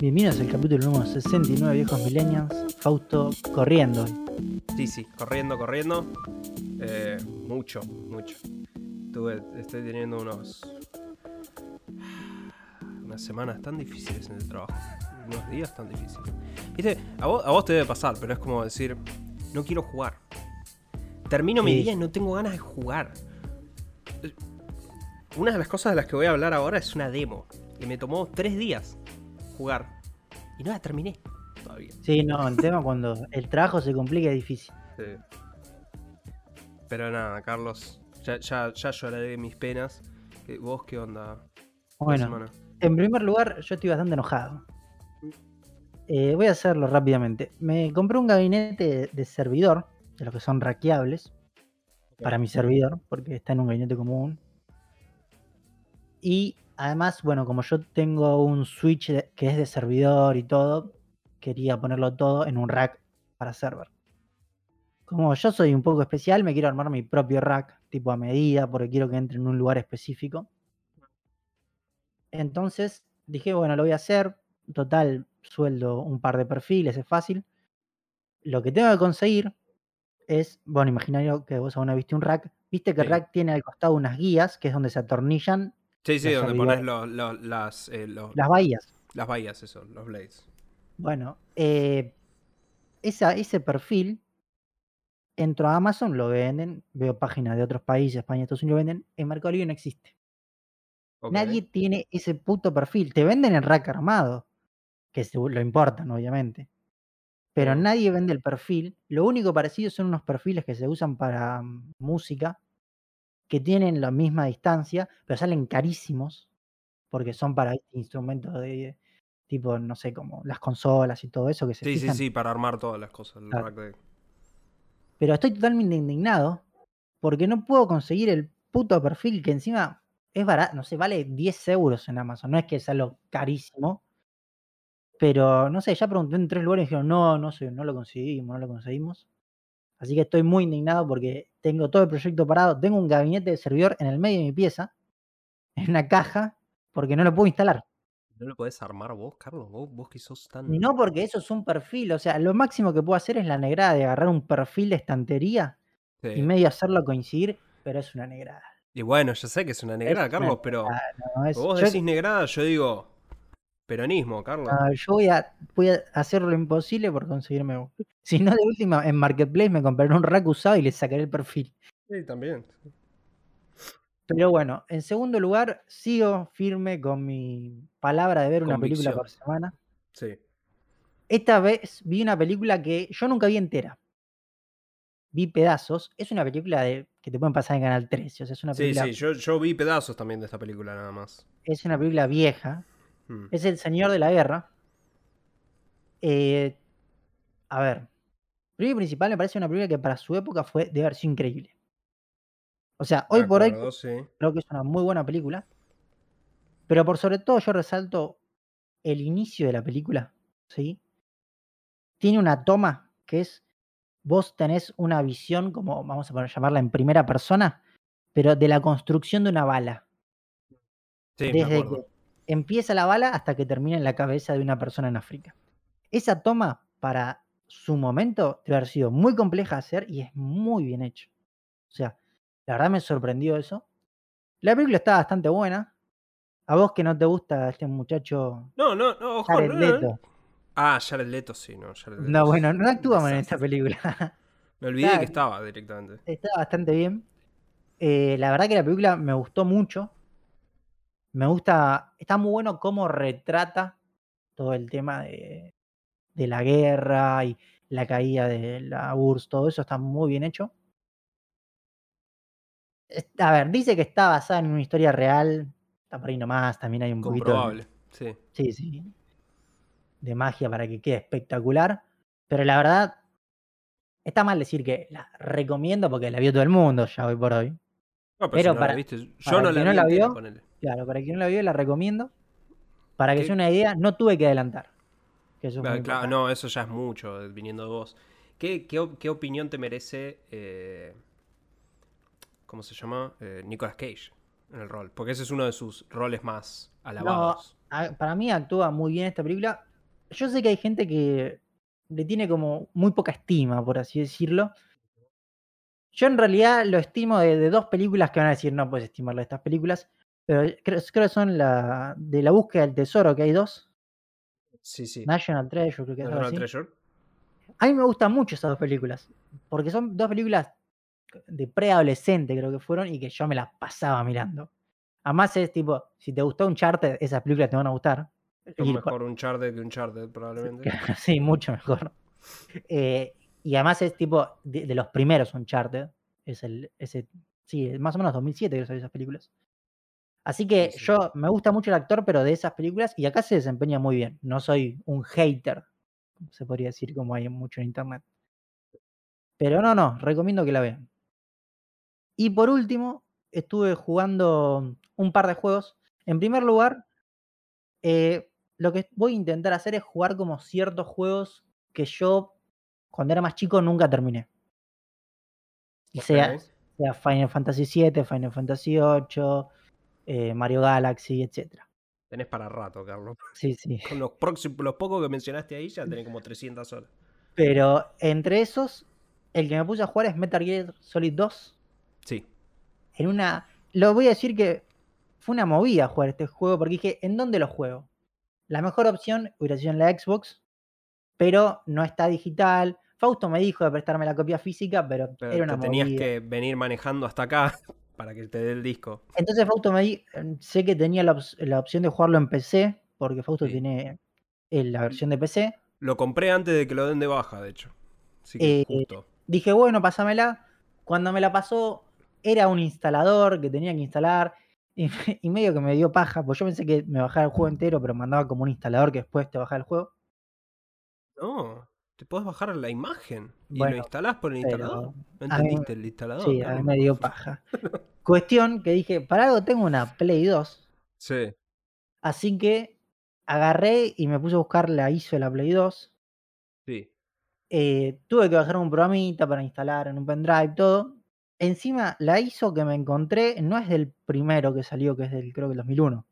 Bienvenidos al capítulo número 69 Viejos Millennials. Fausto corriendo. Sí, sí, corriendo, corriendo. Eh, mucho, mucho. Tuve, estoy teniendo unos. unas semanas tan difíciles en el trabajo. Unos días tan difíciles. Viste, a vos, a vos te debe pasar, pero es como decir, no quiero jugar. Termino mi Sí. día y no tengo ganas de jugar. Una de las cosas de las que voy a hablar ahora es una demo. Y me tomó tres días jugar. Y no la terminé todavía. Sí, no, el tema cuando el trabajo se complica es difícil. Sí. Pero nada, Carlos, ya, ya, ya lloraré mis penas. ¿Qué- ¿Vos qué onda? Bueno, en primer lugar, yo estoy bastante enojado. Eh, voy a hacerlo rápidamente. Me compré un gabinete de, servidor, de los que son rackeables, para mi servidor, porque está en un gabinete común. Y además, bueno, como yo tengo un switch que es de servidor y todo, quería ponerlo todo en un rack para server. Como yo soy un poco especial, me quiero armar mi propio rack, tipo a medida, porque quiero que entre en un lugar específico. Entonces dije, bueno, lo voy a hacer. Total, sueldo un par de perfiles, es fácil. Lo que tengo que conseguir es, bueno, imaginario que vos aún viste un rack. Viste que el Sí. rack tiene al costado unas guías, que es donde se atornillan Sí, sí, donde pones los- los- las, eh, los- las bahías. las bahías, eso, los blades. Bueno, eh, esa, ese perfil, entro a Amazon, lo venden, veo páginas de otros países, España, Estados Unidos, lo venden, en Mercado Libre no existe. Nadie tiene ese puto perfil. Te venden el rack armado, que se- lo importan, obviamente. Pero nadie vende el perfil. Lo único parecido son unos perfiles que se usan para mm, música, que tienen la misma distancia, pero salen carísimos, porque son para ¿viste? instrumentos de tipo, no sé, como las consolas y todo eso que se Sí, sí, fijan. sí, para armar todas las cosas. El Claro. rack de... Pero estoy totalmente indignado porque no puedo conseguir el puto perfil que encima es barato, no sé, vale 10 euros en Amazon. No es que es algo carísimo. Pero no sé, ya pregunté en tres lugares y dijeron, no, no sé, no lo conseguimos, no lo conseguimos. Así que estoy muy indignado porque tengo todo el proyecto parado. Tengo un gabinete de servidor en el medio de mi pieza, en una caja, porque no lo puedo instalar. ¿No lo podés armar vos, Carlos? ¿Vos, vos que sos tan... No porque eso es un perfil. O sea, lo máximo que puedo hacer es la negrada de agarrar un perfil de estantería y medio hacerlo coincidir, pero es una negrada. Y bueno, ya sé que es una Es negrada, una Carlos, pero... negrada, no, es- Vos yo- decís negrada, yo digo... Peronismo, Carlos. no, yo voy a, voy a hacer lo imposible por conseguirme uno. Si no, de última, en Marketplace me compraré un rack usado y le sacaré el perfil. Sí, también. Pero bueno, en segundo lugar, sigo firme con mi palabra de ver una película por semana. Sí. Esta vez vi una película que yo nunca vi entera. Vi pedazos. Es una película de, que te pueden pasar en Canal 13. O sea, es una Sí, película, sí, yo, yo vi pedazos también de esta película nada más. es una película vieja. Mm. Es El Señor de la Guerra. Eh, a ver. Primero y principal, me parece una película que para su época fue de sido increíble. O sea, hoy por hoy sí. creo que es una muy buena película. Pero por sobre todo yo resalto el inicio de la película. ¿sí? Tiene una toma que es, vos tenés una visión, como vamos a llamarla en primera persona, pero de la construcción de una bala. Sí, me Desde acuerdo. que empieza la bala hasta que termina en la cabeza de una persona en África. Esa toma, para su momento, debe haber sido muy compleja de hacer y es muy bien hecho. O sea, la verdad me sorprendió eso. La película está bastante buena. A vos que no te gusta este muchacho No, no, no, ojo. Jared no, no, Leto. Ah, Jared Leto, sí, no. Jared Leto No, bueno, no actúa en esta película. Me olvidé que estaba directamente. Está bastante bien. Eh, la verdad que la película me gustó mucho. Me gusta, está muy bueno cómo retrata todo el tema de, de la guerra y la caída de la URSS, todo eso está muy bien hecho. A ver, dice que está basada en una historia real, está por ahí nomás, también hay un poquito de. Sí. sí, sí, de magia para que quede espectacular, pero la verdad está mal decir que la recomiendo porque la vio todo el mundo ya hoy por hoy. No, pero, Pero si no la para- viste, yo para no la no vi la vio. Claro, para quien no la vio la recomiendo. Para que ¿Qué? sea una idea, no tuve que adelantar. Que eso claro, no, eso ya es mucho, viniendo de vos. ¿Qué, qué, qué opinión te merece, eh, ¿cómo se llama? Eh, Nicolas Cage. en el rol. Porque ese es uno de sus roles más No, alabados. a- para mí actúa muy bien esta película. Yo sé que hay gente que le tiene como muy poca estima, por así decirlo. Yo en realidad lo estimo de, de dos películas que van a decir, no puedes estimarlo de estas películas, pero creo, creo que son la de la búsqueda del tesoro, que hay dos. Sí, sí. National Treasure, creo que es National así. Treasure. A mí me gustan mucho esas dos películas, porque son dos películas de preadolescente, creo que fueron, y que yo me las pasaba mirando. Además es tipo, si te gustó Uncharted, esas películas te van a gustar. Son por- mejor Uncharted que Uncharted, probablemente. Sí, mucho mejor. Eh, y además es tipo de, de los primeros Uncharted. Es el, ese, sí, más o menos 2007 que salió esas películas. Así que Sí, sí. yo me gusta mucho el actor, pero de esas películas, y acá se desempeña muy bien. No soy un hater, se podría decir, como hay mucho en internet. Pero no, no, recomiendo que la vean. Y por último, estuve jugando un par de juegos. En primer lugar, eh, lo que voy a intentar hacer es jugar como ciertos juegos que yo, cuando era más chico, nunca terminé. Sea, sea Final Fantasy VII, Final Fantasy VIII, eh, Mario Galaxy, etc. Tenés para rato, Carlos. Sí, sí. Con los, próximos, los pocos que mencionaste ahí ya tenés como 300 horas. Pero entre esos, el que me puse a jugar es Metal Gear Solid 2. Sí. En una. Lo voy a decir que fue una movida jugar este juego porque dije, ¿en dónde lo juego? La mejor opción hubiera sido en la Xbox, pero no está digital. Fausto me dijo de prestarme la copia física, pero, Pero era te una tenías movida. que venir manejando hasta acá para que te dé el disco. Entonces Fausto me di, eh, sé que tenía la, opción de jugarlo en PC, porque Fausto Sí. tiene eh, la versión de PC. Lo compré antes de que lo den de baja, de hecho. Así que Eh, justo. Dije, bueno, pásamela. Cuando me la pasó, era un instalador que tenía que instalar. Y, y medio que me dio paja, pues yo pensé que me bajaba el juego entero, pero mandaba como un instalador que después te bajaba el juego. No, te podés bajar la imagen y Bueno, lo instalás por el instalador. ¿No mí- entendiste el instalador? Sí, a mí me dio paja. Cuestión que dije, para algo tengo una Play 2. Sí. Así que agarré y me puse a buscar la ISO de la Play 2. Sí. Eh, tuve que bajar un programita para instalar en un pendrive, todo. Encima, la ISO que me encontré no es del primero que salió, que es del, creo que el 2001.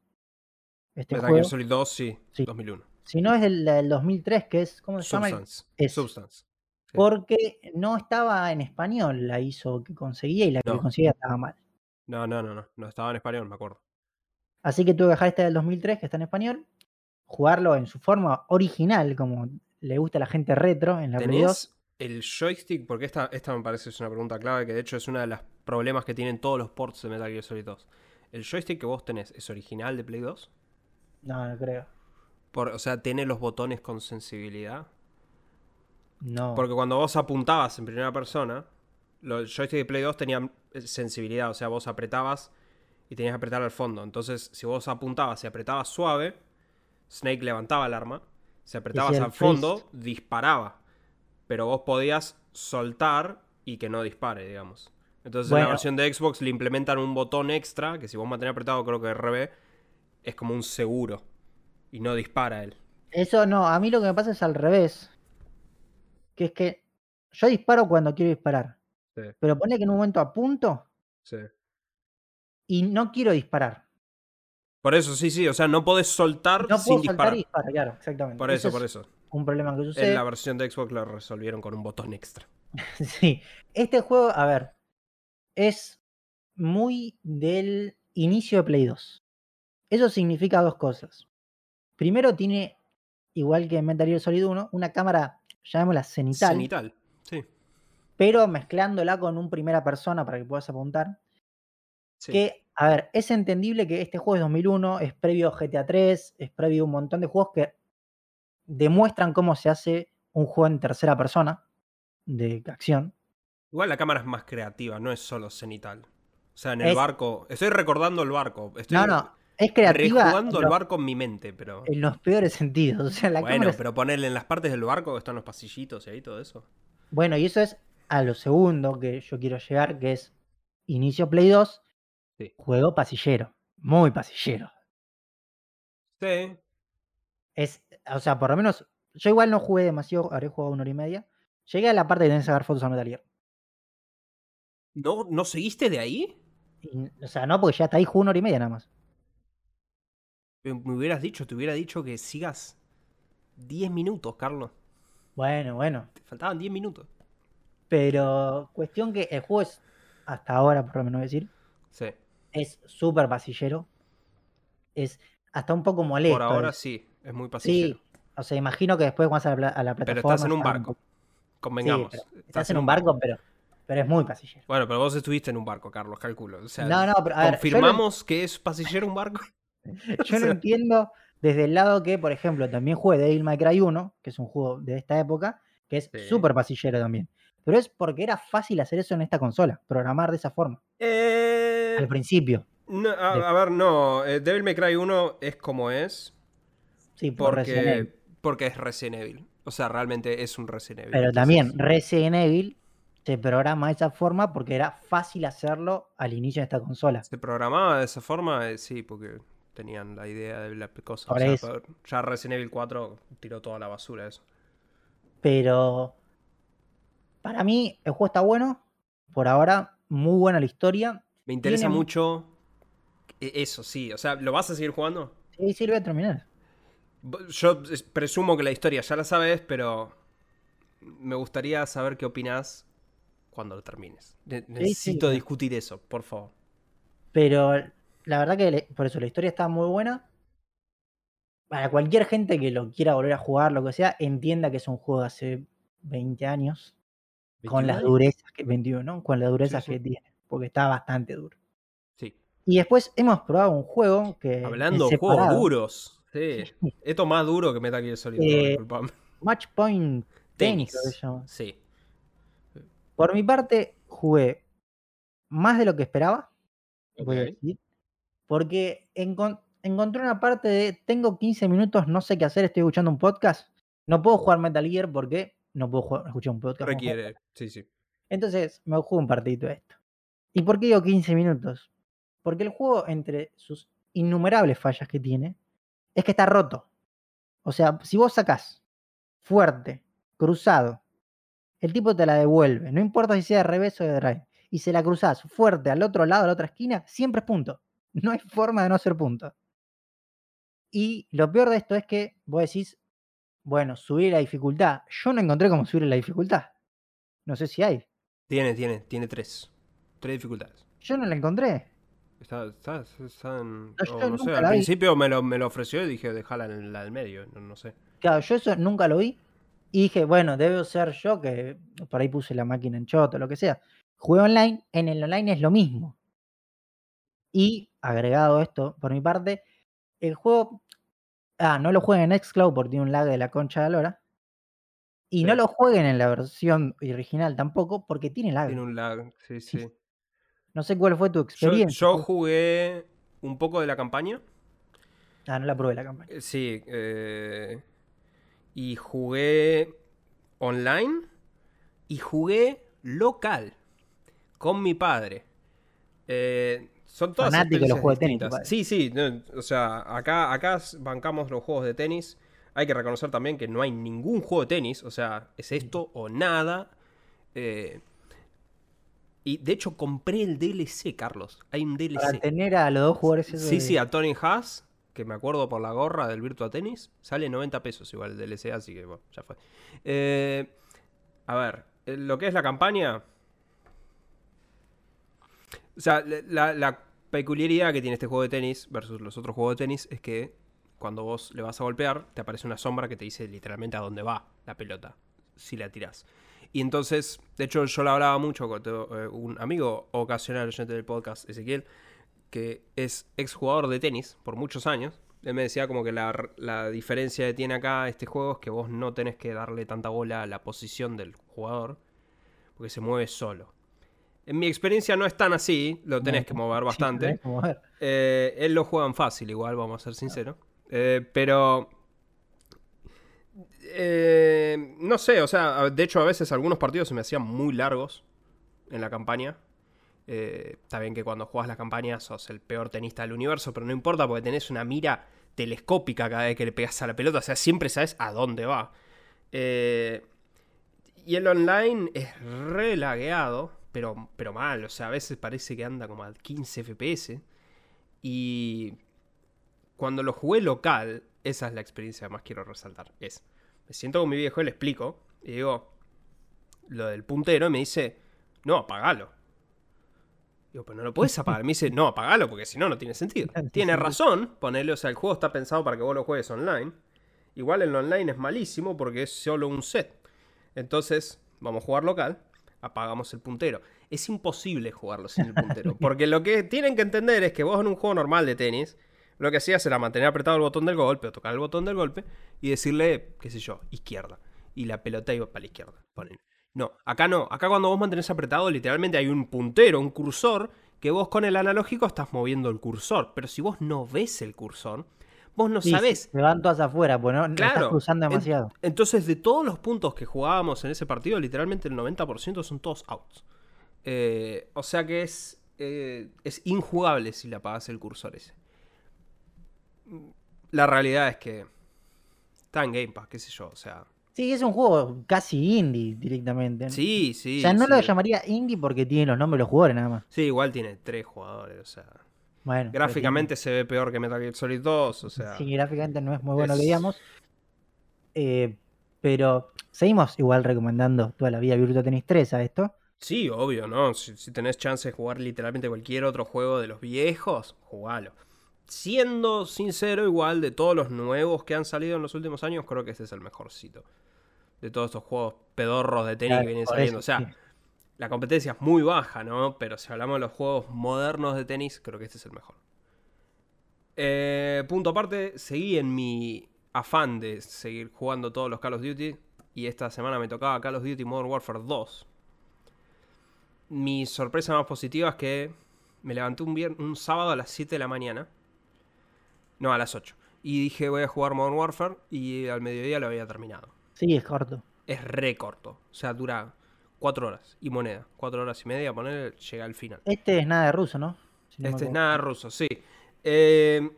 Este Metal juego, Gear Solid 2, sí, Sí. 2001. Sino es del, del 2003, que es, ¿cómo se llama? Substance. Es. Substance. Sí. Porque no estaba en español la ISO que conseguía y la que No. conseguía estaba mal. No, no, no, no. No estaba en español, me acuerdo. Así que tuve que dejar esta del 2003, que está en español, jugarlo en su forma original, como le gusta a la gente retro en la Play 2. ¿Tenés el joystick? Porque esta, esta me parece es una pregunta clave, que de hecho es uno de los problemas que tienen todos los ports de Metal Gear Solid 2. ¿El joystick que vos tenés es original de Play 2? No, no creo. Por, o sea, ¿tiene los botones con sensibilidad? No. Porque cuando vos apuntabas en primera persona, los joystick de Play 2 tenían eh, sensibilidad, o sea, vos apretabas y tenías que apretar al fondo. Entonces, si vos apuntabas y apretabas suave, Snake levantaba el arma. Si apretabas al fondo, disparaba. Pero vos podías soltar y que no dispare, digamos. Entonces, en la versión de Xbox le implementan un botón extra, que si vos mantenés apretado, creo que RB, es como un seguro. Y no dispara él. Eso no, a mí lo que me pasa es al revés. Que es que yo disparo cuando quiero disparar. Sí, Pero pone que en un momento apunto sí. y no quiero disparar. Por eso, sí, sí. O sea, no podés soltar No puedo sin soltar disparar. y disparar, claro, exactamente. Por eso, por es eso. Un problema que En sucede. la versión de Xbox lo resolvieron con un botón extra. Sí. Este juego, a ver, es muy del inicio de Play 2. Eso significa dos cosas. Primero, tiene, igual que en Metal Gear Solid 1, una cámara, llamémosla cenital, Cenital. Sí. pero mezclándola con un primera persona para que puedas apuntar. sí. Que, a ver, es entendible que este juego es 2001, es previo a GTA 3, es previo a un montón de juegos que demuestran cómo se hace un juego en tercera persona de acción. Igual la cámara es más creativa, no es solo cenital. O sea, en el Es- barco. Estoy recordando el barco. Estoy No, no, es creativa rejugando el barco en mi mente, pero. en los peores sentidos. O sea, la bueno, cámara es- pero ponerle en las partes del barco que están los pasillitos y ahí todo eso. Bueno, y eso es a lo segundo que yo quiero llegar, que es inicio Play 2, Sí. juego pasillero, muy pasillero. Sí. Es, o sea, por lo menos, yo igual no jugué demasiado, habré jugado una hora y media. Llegué a la parte que tenés que sacar fotos al Metal Gear. ¿No, ¿No seguiste de ahí? Y, o sea, no, porque ya está ahí, jugó una hora y media nada más. Me hubieras dicho, te hubiera dicho que sigas 10 minutos, Carlos. Bueno, bueno. Te faltaban 10 minutos. Pero cuestión que el juego es, hasta ahora, por lo menos decir, Sí. es súper pasillero. Es hasta un poco molesto. Por ahora es- sí, es muy pasillero. Sí, o sea, imagino que después vas a la, a la Pero plataforma. estás en un barco. Convengamos. Sí, pero estás en un barco, pero, pero es muy pasillero. Bueno, pero vos estuviste en un barco, Carlos, calculo. O sea, No, no, pero a ver, lo- ¿confirmamos que es pasillero un barco? Yo O lo sea- entiendo desde el lado que, por ejemplo, también jugué Devil May Cry 1, que es un juego de esta época, que es Sí. súper pasillero también. Pero es porque era fácil hacer eso en esta consola, programar de esa forma, Eh, al principio. no, a, de- a ver, no. eh, Devil May Cry 1 es como es Sí, por Resident Evil. porque, porque es Resident Evil. O sea, realmente es un Resident Evil. Pero también Resident Evil se programa de esa forma porque era fácil hacerlo al inicio de esta consola. ¿Se programaba de esa forma? Eh, sí, porque tenían la idea de la cosa. O Por sea, eso. pero ya Resident Evil 4 tiró toda la basura eso. Pero para mí el juego está bueno. Por ahora, muy buena la historia. Me interesa Tiene- mucho e- eso, sí. O sea, ¿lo vas a seguir jugando? Sí, sí, lo voy a terminar. Yo es- presumo que la historia ya la sabes, pero me gustaría saber qué opinas cuando lo termines. Ne- Necesito discutir eso, por favor. Pero la verdad que le- por eso la historia está muy buena. Para cualquier gente que lo quiera volver a jugar, lo que sea, entienda que es un juego de hace 20 años. Con las 21 durezas que 21, ¿no? Con las durezas sí. que tiene. Porque está bastante duro. Sí. Y después hemos probado un juego que. Hablando de juegos duros. Sí. Esto más duro que Metal Gear Solid. Eh. Match Point Tennis. Sí. Por mi parte, jugué más de lo que esperaba. Voy a decir. Porque encon- encontré una parte de tengo 15 minutos, no sé qué hacer, estoy escuchando un podcast. No puedo jugar Metal Gear porque no puedo jugar- escuchar un podcast. Requiere. Sí, sí. Entonces me juego un partidito de esto. ¿Y por qué digo 15 minutos? Porque el juego, entre sus innumerables fallas que tiene, es que está roto. O sea, si vos sacás fuerte, cruzado, el tipo te la devuelve, no importa si sea de revés o de drive, y se la cruzás fuerte al otro lado, a la otra esquina, siempre es punto. No hay forma de no ser punto. Y lo peor de esto es que vos decís, bueno, subir la dificultad. Yo no encontré cómo subir la dificultad. No sé si hay. Tiene, tiene, tiene tres. Tres dificultades. Yo no la encontré. Está, está, está en. No, sé, al principio me lo, me lo ofreció y dije, déjala en la del medio. No, no sé. Claro, yo eso nunca lo vi. Y dije, bueno, debo ser yo que por ahí puse la máquina en choto, lo que sea. Jugué online, en el online es lo mismo. Y agregado esto, por mi parte, el juego. Ah, no lo jueguen en Xcloud porque tiene un lag de la concha de la lora. Y no lo jueguen en la versión original tampoco porque tiene lag. Tiene un lag. Sí, Sí, sí. No sé cuál fue tu Yo, experiencia. yo jugué un poco de la campaña. Ah, no la probé la campaña. Eh, Sí. eh, y jugué online. Y jugué local. Con mi padre. Eh, son todas Fanático de los juegos de tenis. Sí, sí. no, o sea, acá, acá bancamos los juegos de tenis. Hay que reconocer también que no hay ningún juego de tenis. O sea, es esto o nada. Eh, y de hecho compré el DLC, Carlos. Hay un DLC. Para tener a los dos jugadores esos Sí, de- sí, a Tony Haas, que me acuerdo por la gorra del Virtua Tennis, sale 90 pesos igual el DLC, así que bueno, ya fue. Eh, a ver, eh, lo que es la campaña. O sea, la, la- la peculiaridad que tiene este juego de tenis versus los otros juegos de tenis es que cuando vos le vas a golpear, te aparece una sombra que te dice literalmente a dónde va la pelota, si la tirás. Y entonces, de hecho, yo lo hablaba mucho con eh, un amigo ocasional oyente del podcast, Ezequiel, que es exjugador de tenis por muchos años. Él me decía como que la, la diferencia que tiene acá este juego es que vos no tenés que darle tanta bola a la posición del jugador, porque se mueve solo. En mi experiencia no es tan así, lo tenés que mover Sí, bastante. tenés que mover. Eh, él lo juegan fácil, igual, vamos a ser sinceros. Eh, pero. eh, no sé, o sea, de hecho, a veces algunos partidos se me hacían muy largos en la campaña. Eh, está bien que cuando juegas la campaña sos el peor tenista del universo, pero no importa porque tenés una mira telescópica cada vez que le pegas a la pelota, o sea, siempre sabes a dónde va. Eh, y el online es re lagueado pero, pero mal. O sea, a veces parece que anda como a 15 FPS. Y cuando lo jugué local, esa es la experiencia que más quiero resaltar. Es, me siento con mi viejo y le explico. Y digo, lo del puntero, y me dice, no, apagalo. Digo, pero no lo puedes apagar. Me dice, no, apagalo, porque si no, no tiene sentido. Tiene razón, ponerle, o sea, el juego está pensado para que vos lo juegues online. Igual el online es malísimo porque es solo un set. Entonces, vamos a jugar local, apagamos el puntero. Es imposible jugarlo sin el puntero. Porque lo que tienen que entender es que vos en un juego normal de tenis, lo que hacías era mantener apretado el botón del golpe o tocar el botón del golpe y decirle, qué sé yo, izquierda. Y la pelota iba para la izquierda. Ponen. No, acá no. Acá cuando vos mantenés apretado, literalmente hay un puntero, un cursor, que vos con el analógico estás moviendo el cursor. Pero si vos no ves el cursor, vos no Sí, sabés. Se van todas afuera, pues no, estás Claro. En- demasiado. Entonces, de todos los puntos que jugábamos en ese partido, literalmente el 90% son todos outs. Eh, o sea que es, eh, es injugable si le apagas el cursor ese. La realidad es que está en Game Pass, qué sé yo. O sea, Sí, es un juego casi indie directamente. sí, sí. o sea, no sí. lo llamaría indie porque tiene los nombres de los jugadores nada más. Sí, igual tiene tres jugadores. O sea, Bueno, gráficamente se ve peor que Metal Gear Solid 2. O sea, Sí, gráficamente no es muy bueno que es- digamos. Eh, pero seguimos igual recomendando toda la vida Virtua Tennis 3 a esto. Sí, obvio, ¿no? Si, si tenés chance de jugar literalmente cualquier otro juego de los viejos, jugalo. Siendo sincero, igual de todos los nuevos que han salido en los últimos años, creo que este es el mejorcito. De todos estos juegos pedorros de tenis Claro, que vienen saliendo. eso, o sea, sí. La competencia es muy baja, ¿no? Pero si hablamos de los juegos modernos de tenis, creo que este es el mejor. Eh, punto aparte, seguí en mi afán de seguir jugando todos los Call of Duty. Y esta semana me tocaba Call of Duty Modern Warfare 2. Mi sorpresa más positiva es que me levanté un, vier- un sábado a las 7 de la mañana. No, a las 8. Y dije voy a jugar Modern Warfare y al mediodía lo había terminado. Sí, es corto. Es re corto. O sea, dura 4 horas y moneda. 4 horas y media, poner, llega al final. Este es nada de ruso, ¿no? Si no me Este es nada ruso, sí. Eh,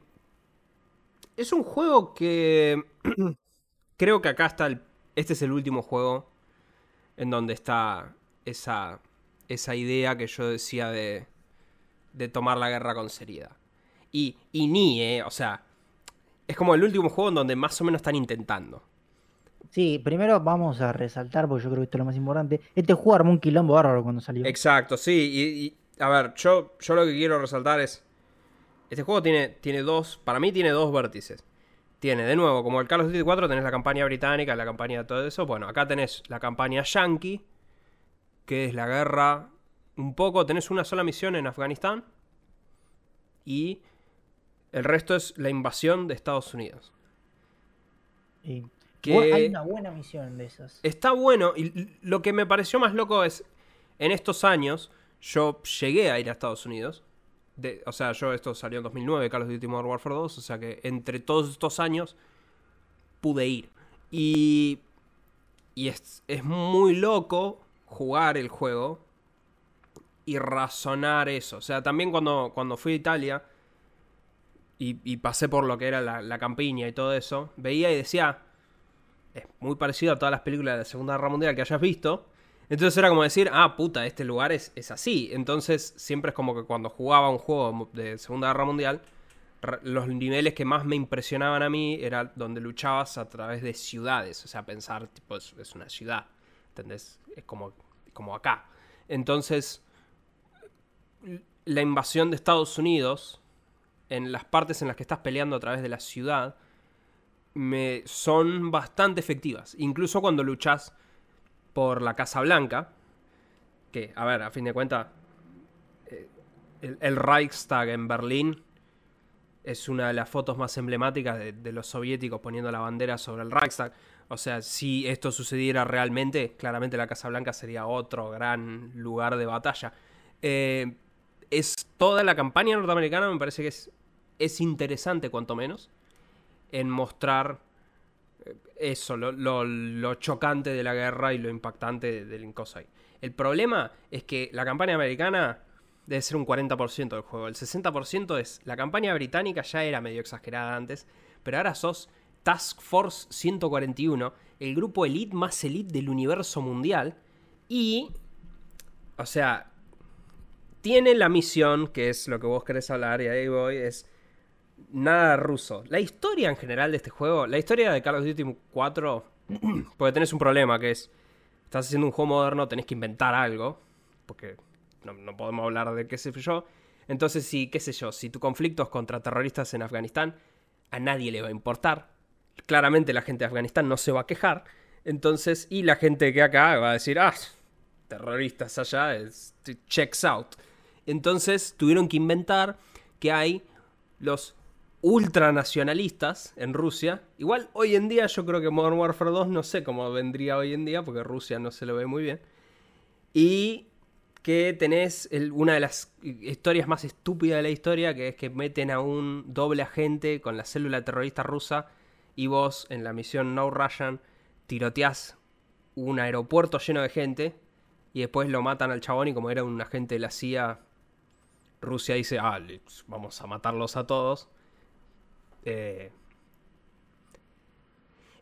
es un juego que creo que acá está el... Este es el último juego en donde está esa, esa idea que yo decía de, de tomar la guerra con seriedad. Y, y ni, eh, o sea, es como el último juego en donde más o menos están intentando. Sí, primero vamos a resaltar, porque yo creo que esto es lo más importante. Este juego armó un quilombo bárbaro cuando salió. Exacto, sí. Y, y, a ver, yo, yo lo que quiero resaltar es. Este juego tiene, tiene dos. Para mí tiene dos vértices. Tiene, de nuevo, como el Call of Duty 4, tenés la campaña británica, la campaña de todo eso. Bueno, acá tenés la campaña yankee, que es la guerra. Un poco, tenés una sola misión en Afganistán. Y el resto es la invasión de Estados Unidos. Y- Que- Hay una buena misión de esas. Está bueno. Y lo que me pareció más loco es. En estos años, yo llegué a ir a Estados Unidos. De- o sea, yo esto salió en 2009, Call of Duty Modern Warfare 2. O sea que entre todos estos años pude ir. Y. Y es, es muy loco jugar el juego y razonar eso. O sea, también cuando, cuando fui a Italia y, y pasé por lo que era la, la campiña y todo eso, veía y decía, es muy parecido a todas las películas de la Segunda Guerra Mundial que hayas visto. Entonces era como decir, ah, puta, este lugar es, es así. Entonces siempre es como que cuando jugaba un juego de Segunda Guerra Mundial, los niveles que más me impresionaban a mí era donde luchabas a través de ciudades. O sea, pensar, tipo, es, es una ciudad. ¿Entendés? Es como, como acá. Entonces, la invasión de Estados Unidos, en las partes en las que estás peleando a través de la ciudad, me, son bastante efectivas. Incluso cuando luchas por la Casa Blanca, que, a ver, a fin de cuentas, eh, el, Reichstag en Berlín es una de las fotos más emblemáticas de, de los soviéticos poniendo la bandera sobre el Reichstag. O sea, si esto sucediera realmente, claramente la Casa Blanca sería otro gran lugar de batalla. Eh, es toda la campaña norteamericana, me parece que es, es interesante, cuanto menos, en mostrar eh, eso, lo, lo- chocante de la guerra y lo impactante del ahí. El problema es que la campaña americana debe ser un 40% del juego. El 60% es. La campaña británica ya era medio exagerada antes, pero ahora sos Task Force 141, el grupo elite más elite del universo mundial. Y. O sea, tiene la misión, que es lo que vos querés hablar, y ahí voy, es nada ruso. La historia en general de este juego, la historia de Call of Duty 4, porque tenés un problema, que es, estás haciendo un juego moderno, tenés que inventar algo, porque no, no podemos hablar de qué sé yo. Entonces, si, qué sé yo, si tu conflicto es contra terroristas en Afganistán, a nadie le va a importar. Claramente la gente de Afganistán no se va a quejar. Entonces, y la gente que acá va a decir, ah, terroristas allá, es, checks out. Entonces tuvieron que inventar que hay los ultranacionalistas en Rusia. Igual hoy en día yo creo que Modern Warfare 2 no sé cómo vendría hoy en día porque Rusia no se lo ve muy bien. Y que tenés una de las historias más estúpidas de la historia, que es que meten a un doble agente con la célula terrorista rusa y vos en la misión No Russian tiroteás un aeropuerto lleno de gente y después lo matan al chabón y como era un agente de la CIA, Rusia dice, ah, vamos a matarlos a todos. Eh,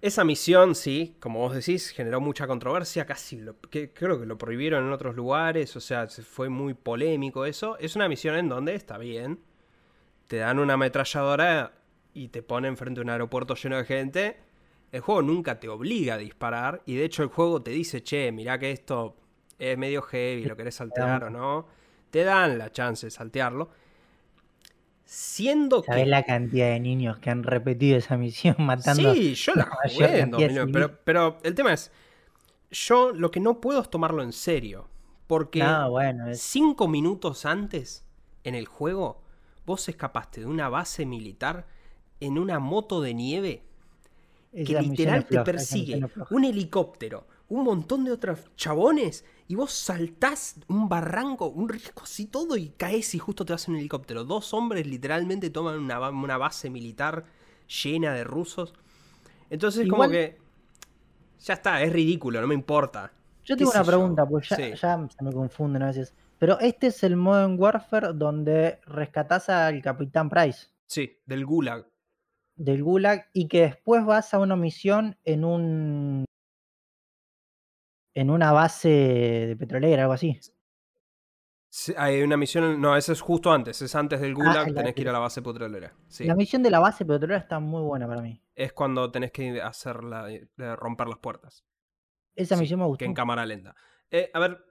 esa misión, sí, como vos decís, generó mucha controversia, casi creo que lo prohibieron en otros lugares, o sea, fue muy polémico eso. Es una misión en donde está bien, te dan una ametralladora y te ponen frente a un aeropuerto lleno de gente el juego nunca te obliga a disparar y de hecho el juego te dice, che, mirá que esto es medio heavy, lo querés saltear o no. Te dan la chance de saltearlo. Siendo ¿Sabés la cantidad de niños que han repetido esa misión matando? Sí, yo la jugué en pero, pero el tema es, yo lo que no puedo es tomarlo en serio. Porque bueno, cinco minutos antes en el juego, vos escapaste de una base militar en una moto de nieve que literal te persigue un helicóptero, un montón de otros chabones, y vos saltás un barranco, un riesgo así todo, y caes y justo te vas en un helicóptero. Dos hombres literalmente toman una, base militar llena de rusos. Entonces, como que. Ya está, es ridículo, no me importa. Yo tengo una pregunta, pues ya, ya, se me confunden a veces. Pero este es el Modern Warfare donde rescatás al Capitán Price. Sí, del Gulag del Gulag y que después vas a una misión en un en una base de petrolera, algo así. hay una misión, no, esa es justo antes, es antes del ah, Gulag, tenés que ir a la base petrolera. La misión de la base petrolera está muy buena para mí. Es cuando tenés que hacer romper las puertas. Esa misión me gustó. Que en cámara lenta. Eh, a ver,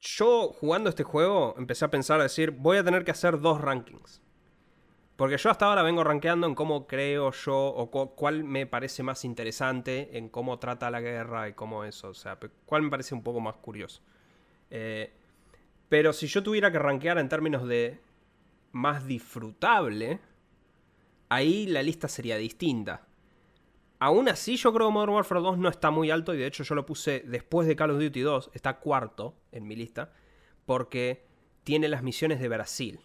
yo jugando este juego empecé a pensar, a decir, voy a tener que hacer dos rankings. Porque yo hasta ahora vengo rankeando en cómo creo yo o cuál me parece más interesante en cómo trata la guerra y cómo eso. O sea, cuál me parece un poco más curioso. Eh, pero si yo tuviera que rankear en términos de más disfrutable, ahí la lista sería distinta. Aún así, yo creo que Modern Warfare 2 no está muy alto y de hecho yo lo puse después de Call of Duty 2, está cuarto en mi lista, porque tiene las misiones de Brasil.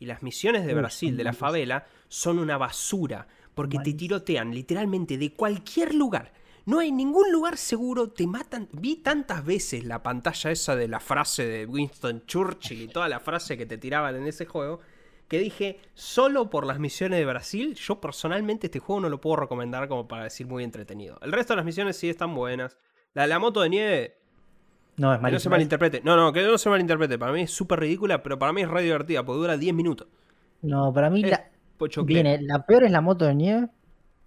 Y las misiones de Brasil, de la favela, son una basura. Porque te tirotean literalmente de cualquier lugar. No hay ningún lugar seguro, te matan. Vi tantas veces la pantalla esa de la frase de Winston Churchill y toda la frase que te tiraban en ese juego, que dije, solo por las misiones de Brasil, yo personalmente este juego no lo puedo recomendar como para decir muy entretenido. El resto de las misiones sí están buenas. La de la moto de nieve no, es Que no se malinterprete. No, no, que no se malinterprete. Para mí es súper ridícula, pero para mí es re divertida, porque dura 10 minutos. No, para mí la... Viene, la peor es la moto de nieve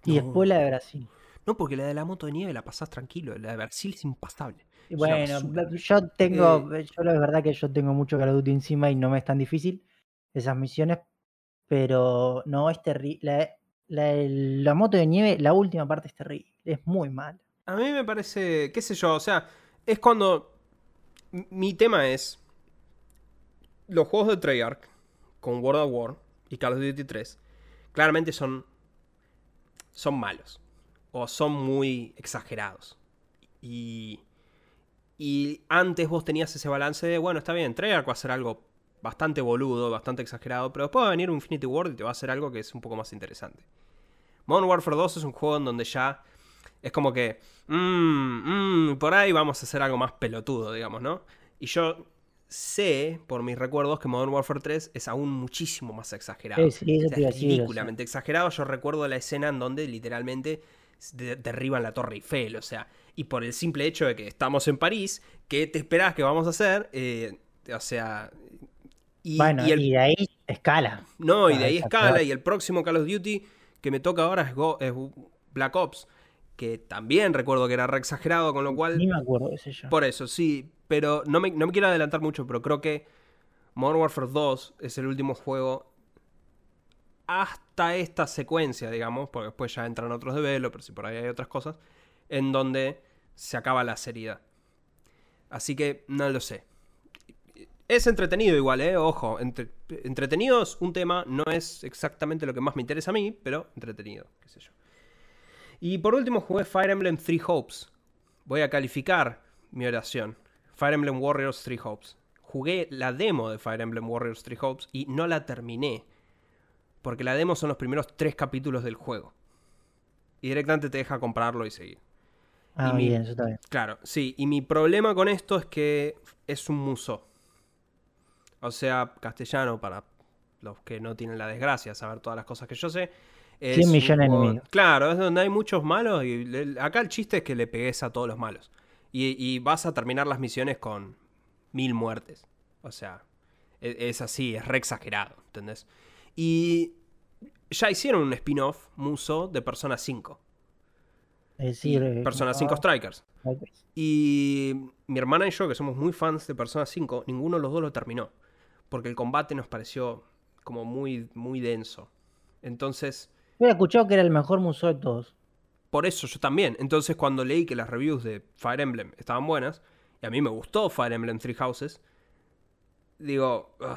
y después la de Brasil. No, porque la de la moto de nieve la pasás tranquilo, la de Brasil es impasable. Bueno, yo tengo, eh, yo la verdad que yo tengo mucho Call of Duty encima y no me es tan difícil esas misiones, pero no es terrible. La, la, moto de nieve, la última parte es terrible, es muy mal. A mí me parece, qué sé yo, o sea, es cuando mi tema es. Los juegos de Treyarch con World of War y Call of Duty 3 claramente son. son malos. O son muy exagerados. Y. Y antes vos tenías ese balance de, bueno, está bien, Treyarch va a hacer algo bastante boludo, bastante exagerado, pero después va a venir Infinity World y te va a hacer algo que es un poco más interesante. Modern Warfare 2 es un juego en donde ya es como que, mmm, mmm, por ahí vamos a hacer algo más pelotudo, digamos, ¿no? Y yo sé, por mis recuerdos, que Modern Warfare 3 es aún muchísimo más exagerado. Sí, sí, es ridículamente exagerado. Yo recuerdo la escena en donde literalmente derriban la Torre Eiffel, o sea, y por el simple hecho de que estamos en París, ¿qué te esperás que vamos a hacer? Eh, o sea, Y, bueno, y el- y de ahí escala. no, y de ah, ahí esa escala. Y el próximo Call of Duty que me toca ahora es, Go- es Black Ops. Que también recuerdo que era re exagerado, con lo cual. Ni me acuerdo ese yo. Por eso, sí. Pero no me, no me quiero adelantar mucho, pero creo que Modern Warfare 2 es el último juego hasta esta secuencia, digamos, porque después ya entran otros developers y por ahí hay otras cosas, en donde se acaba la seriedad. Así que no lo sé. Es entretenido igual, ¿eh? Ojo, entre- entretenido es un tema, no es exactamente lo que más me interesa a mí, pero entretenido, qué sé yo. Y por último jugué Fire Emblem Three Hopes. Voy a calificar mi oración. Fire Emblem Warriors Three Hopes. Jugué la demo de Fire Emblem Warriors Three Hopes y no la terminé. Porque la demo son los primeros tres capítulos del juego. Y directamente te deja comprarlo y seguir. ah, y mi- bien, eso está bien. Claro, sí. Y mi problema con esto es que es un muso. O sea, castellano para los que no tienen la desgracia de saber todas las cosas que yo sé. Es 100 un millones de enemigos. Claro, es donde hay muchos malos y le- acá el chiste es que le pegues a todos los malos. Y, y vas a terminar las misiones con mil muertes. O sea, e- es, así, es re exagerado, ¿entendés? Y ya hicieron un spin-off, Muso, de Persona 5. Es decir, eh, Persona ¿cómo 5 se Strikers. Y mi hermana y yo, que somos muy fans de Persona 5, ninguno de los dos lo terminó. Porque el combate nos pareció como muy, muy denso. Entonces, Yo había escuchado que era el mejor museo de todos. por eso yo también. Entonces, cuando leí que las reviews de Fire Emblem estaban buenas, y a mí me gustó Fire Emblem Three Houses, digo, "Ugh,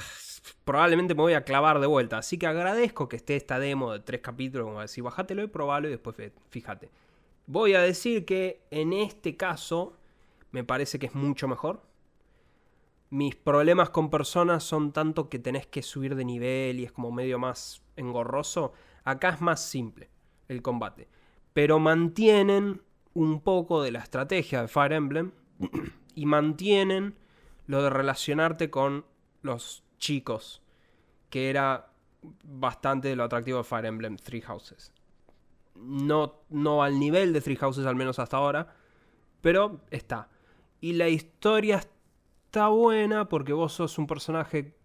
probablemente me voy a clavar de vuelta. Así que agradezco que esté esta demo de tres capítulos, como decir, bájatelo y probalo y después fíjate. Voy a decir que en este caso me parece que es mucho mejor. Mis problemas con personas son tanto que tenés que subir de nivel y es como medio más engorroso. Acá es más simple el combate. Pero mantienen un poco de la estrategia de Fire Emblem y mantienen lo de relacionarte con los chicos, que era bastante de lo atractivo de Fire Emblem Three Houses. No, no al nivel de Three Houses, al menos hasta ahora, pero está. Y la historia está buena porque vos sos un personaje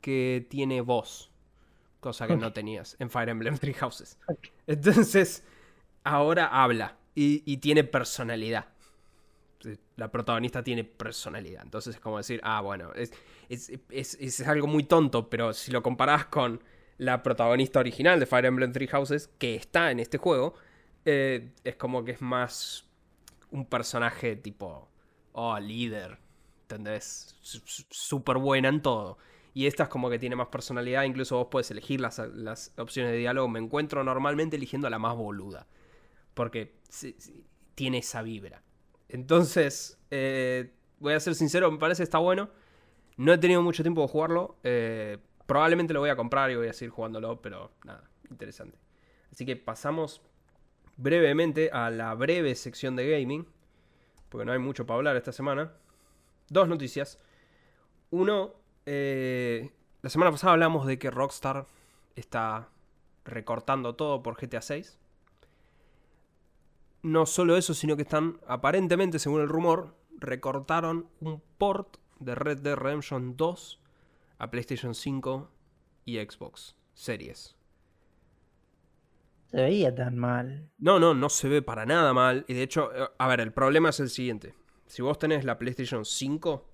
que tiene voz, cosa que no tenías en Fire Emblem Three Houses. Entonces, ahora habla y, y tiene personalidad. La protagonista tiene personalidad. Entonces es como decir, ah, bueno, es, es, es- es algo muy tonto, pero si lo comparás con la protagonista original de Fire Emblem Three Houses, que está en este juego, eh, es como que es más un personaje tipo, oh, líder, ¿entendés? Súper buena en todo. Y esta es como que tiene más personalidad, incluso vos puedes elegir las, las opciones de diálogo. Me encuentro normalmente eligiendo la más boluda, porque sí, tiene esa vibra. Entonces, eh, voy a ser sincero, me parece que está bueno. No he tenido mucho tiempo de jugarlo. eh, probablemente lo voy a comprar y voy a seguir jugándolo, pero nada, interesante. Así que pasamos brevemente a la breve sección de gaming, porque no hay mucho para hablar esta semana. Dos noticias. Uno, eh, la semana pasada hablamos de que Rockstar está recortando todo por GTA 6. No solo eso, sino que están, aparentemente, según el rumor, recortaron un port de Red Dead Redemption 2 a PlayStation 5 y Xbox Series. Se veía tan mal. No, no, no se ve para nada mal. Y de hecho, eh, a ver, el problema es el siguiente. Si vos tenés la PlayStation 5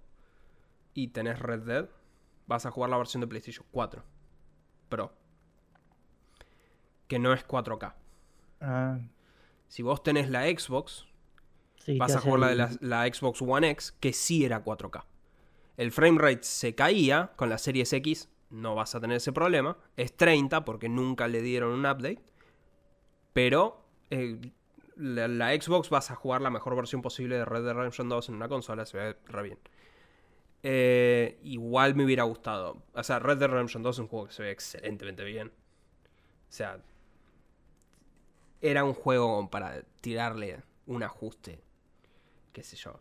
y tenés Red Dead, vas a jugar la versión de PlayStation 4 Pro. Que no es 4K. Ah, Si vos tenés la Xbox, sí, vas a jugar la de la, la Xbox One X, que sí era 4K. El framerate se caía con la Series X, no vas a tener ese problema. Es 30 porque nunca le dieron un update. Pero eh, la, la Xbox vas a jugar la mejor versión posible de Red Dead Redemption 2 en una consola, se ve re bien. Eh, igual me hubiera gustado. O sea, Red Dead Redemption 2 es un juego que se ve excelentemente bien. O sea, era un juego para tirarle un ajuste. Qué sé yo.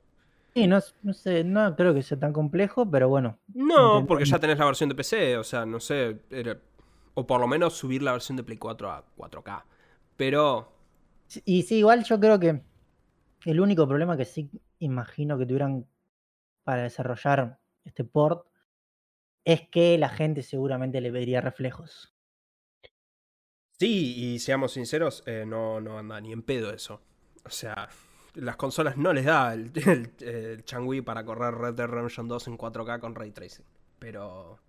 Sí, no, no sé, no creo que sea tan complejo, pero bueno. No, porque ya tenés la versión de PC, o sea, no sé. era- o por lo menos subir la versión de Play 4 a 4K. Pero Y sí, igual yo creo que el único problema que sí imagino que tuvieran para desarrollar este port es que la gente seguramente le vería reflejos. Sí, y seamos sinceros, eh, no, no anda ni en pedo eso. O sea, las consolas no les da el, el, changui para correr Red Dead Redemption 2 en 4K con ray tracing. Pero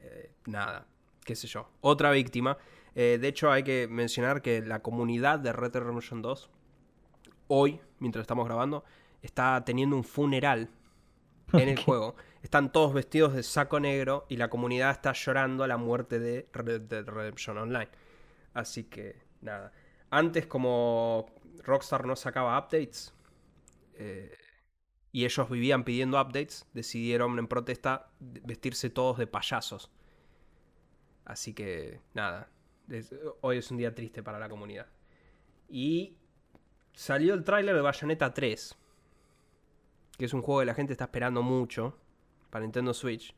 eh, nada, qué sé yo. Otra víctima. Eh, de hecho, hay que mencionar que la comunidad de Red Dead Redemption 2, hoy, mientras estamos grabando, está teniendo un funeral en el juego. Están todos vestidos de saco negro y la comunidad está llorando la muerte de Red Dead Redemption Online. Así que, nada. Antes, como Rockstar no sacaba updates eh, y ellos vivían pidiendo updates, decidieron en protesta vestirse todos de payasos. Así que nada, hoy es un día triste para la comunidad. Y salió el tráiler de Bayonetta 3, que es un juego que la gente está esperando mucho para Nintendo Switch.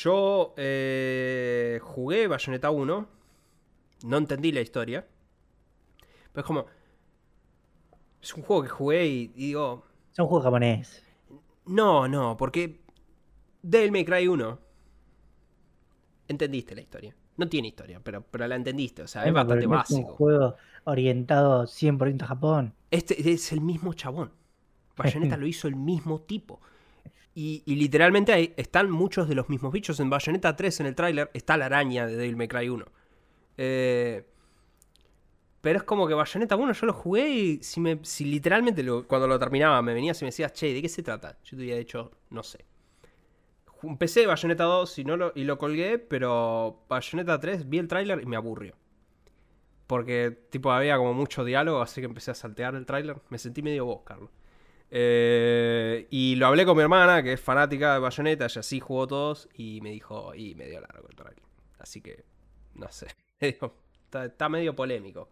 Yo eh, jugué Bayonetta 1, no entendí la historia. Pero es como. Es un juego que jugué y, digo. Es un juego japonés. No, no, porque. Devil May Cry 1. Entendiste la historia. No tiene historia, pero, pero la entendiste. O sea, es bastante básico. Es un juego orientado 100% a Japón. Este es el mismo chabón. Bayonetta lo hizo el mismo tipo. Y, literalmente ahí están muchos de los mismos bichos. En Bayonetta 3, en el tráiler, está la araña de Devil May Cry 1. Eh, pero es como que Bayonetta 1 yo lo jugué y si, me, si literalmente cuando lo terminaba me venías y me decías, che, ¿de qué se trata? Yo te hubiera dicho, no sé. Empecé Bayonetta 2 y, no lo, y lo colgué, pero Bayonetta 3 vi el tráiler y me aburrió. Porque tipo había como mucho diálogo, así que empecé a saltear el tráiler. Me sentí medio vos, Carlos. Eh, y lo hablé con mi hermana, que es fanática de Bayonetta, ella sí jugó todos, y me dijo, y medio largo el tráiler. Así que, no sé. está medio polémico.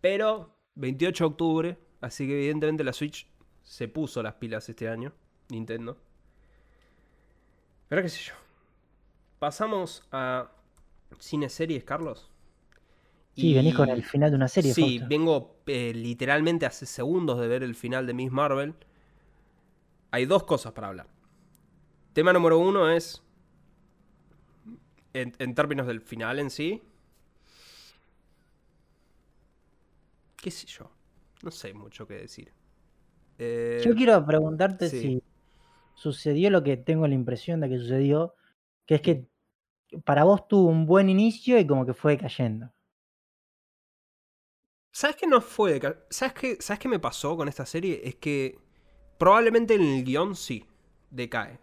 Pero 28 de octubre, así que evidentemente la Switch se puso las pilas este año, Nintendo. Pero qué sé yo. Pasamos a cine series, Carlos. Sí, venís con el final de una serie. Sí, vengo eh, literalmente hace segundos de ver el final de Miss Marvel. Hay dos cosas para hablar. Tema número uno es, en términos del final en sí, qué sé yo. No sé mucho qué decir. Eh, yo quiero preguntarte si sucedió lo que tengo la impresión de que sucedió, que es que para vos tuvo un buen inicio y como que fue cayendo. ¿Sabes qué no fue? ¿Sabes qué, ¿Sabes qué me pasó con esta serie? Es que probablemente en el guion sí, decae.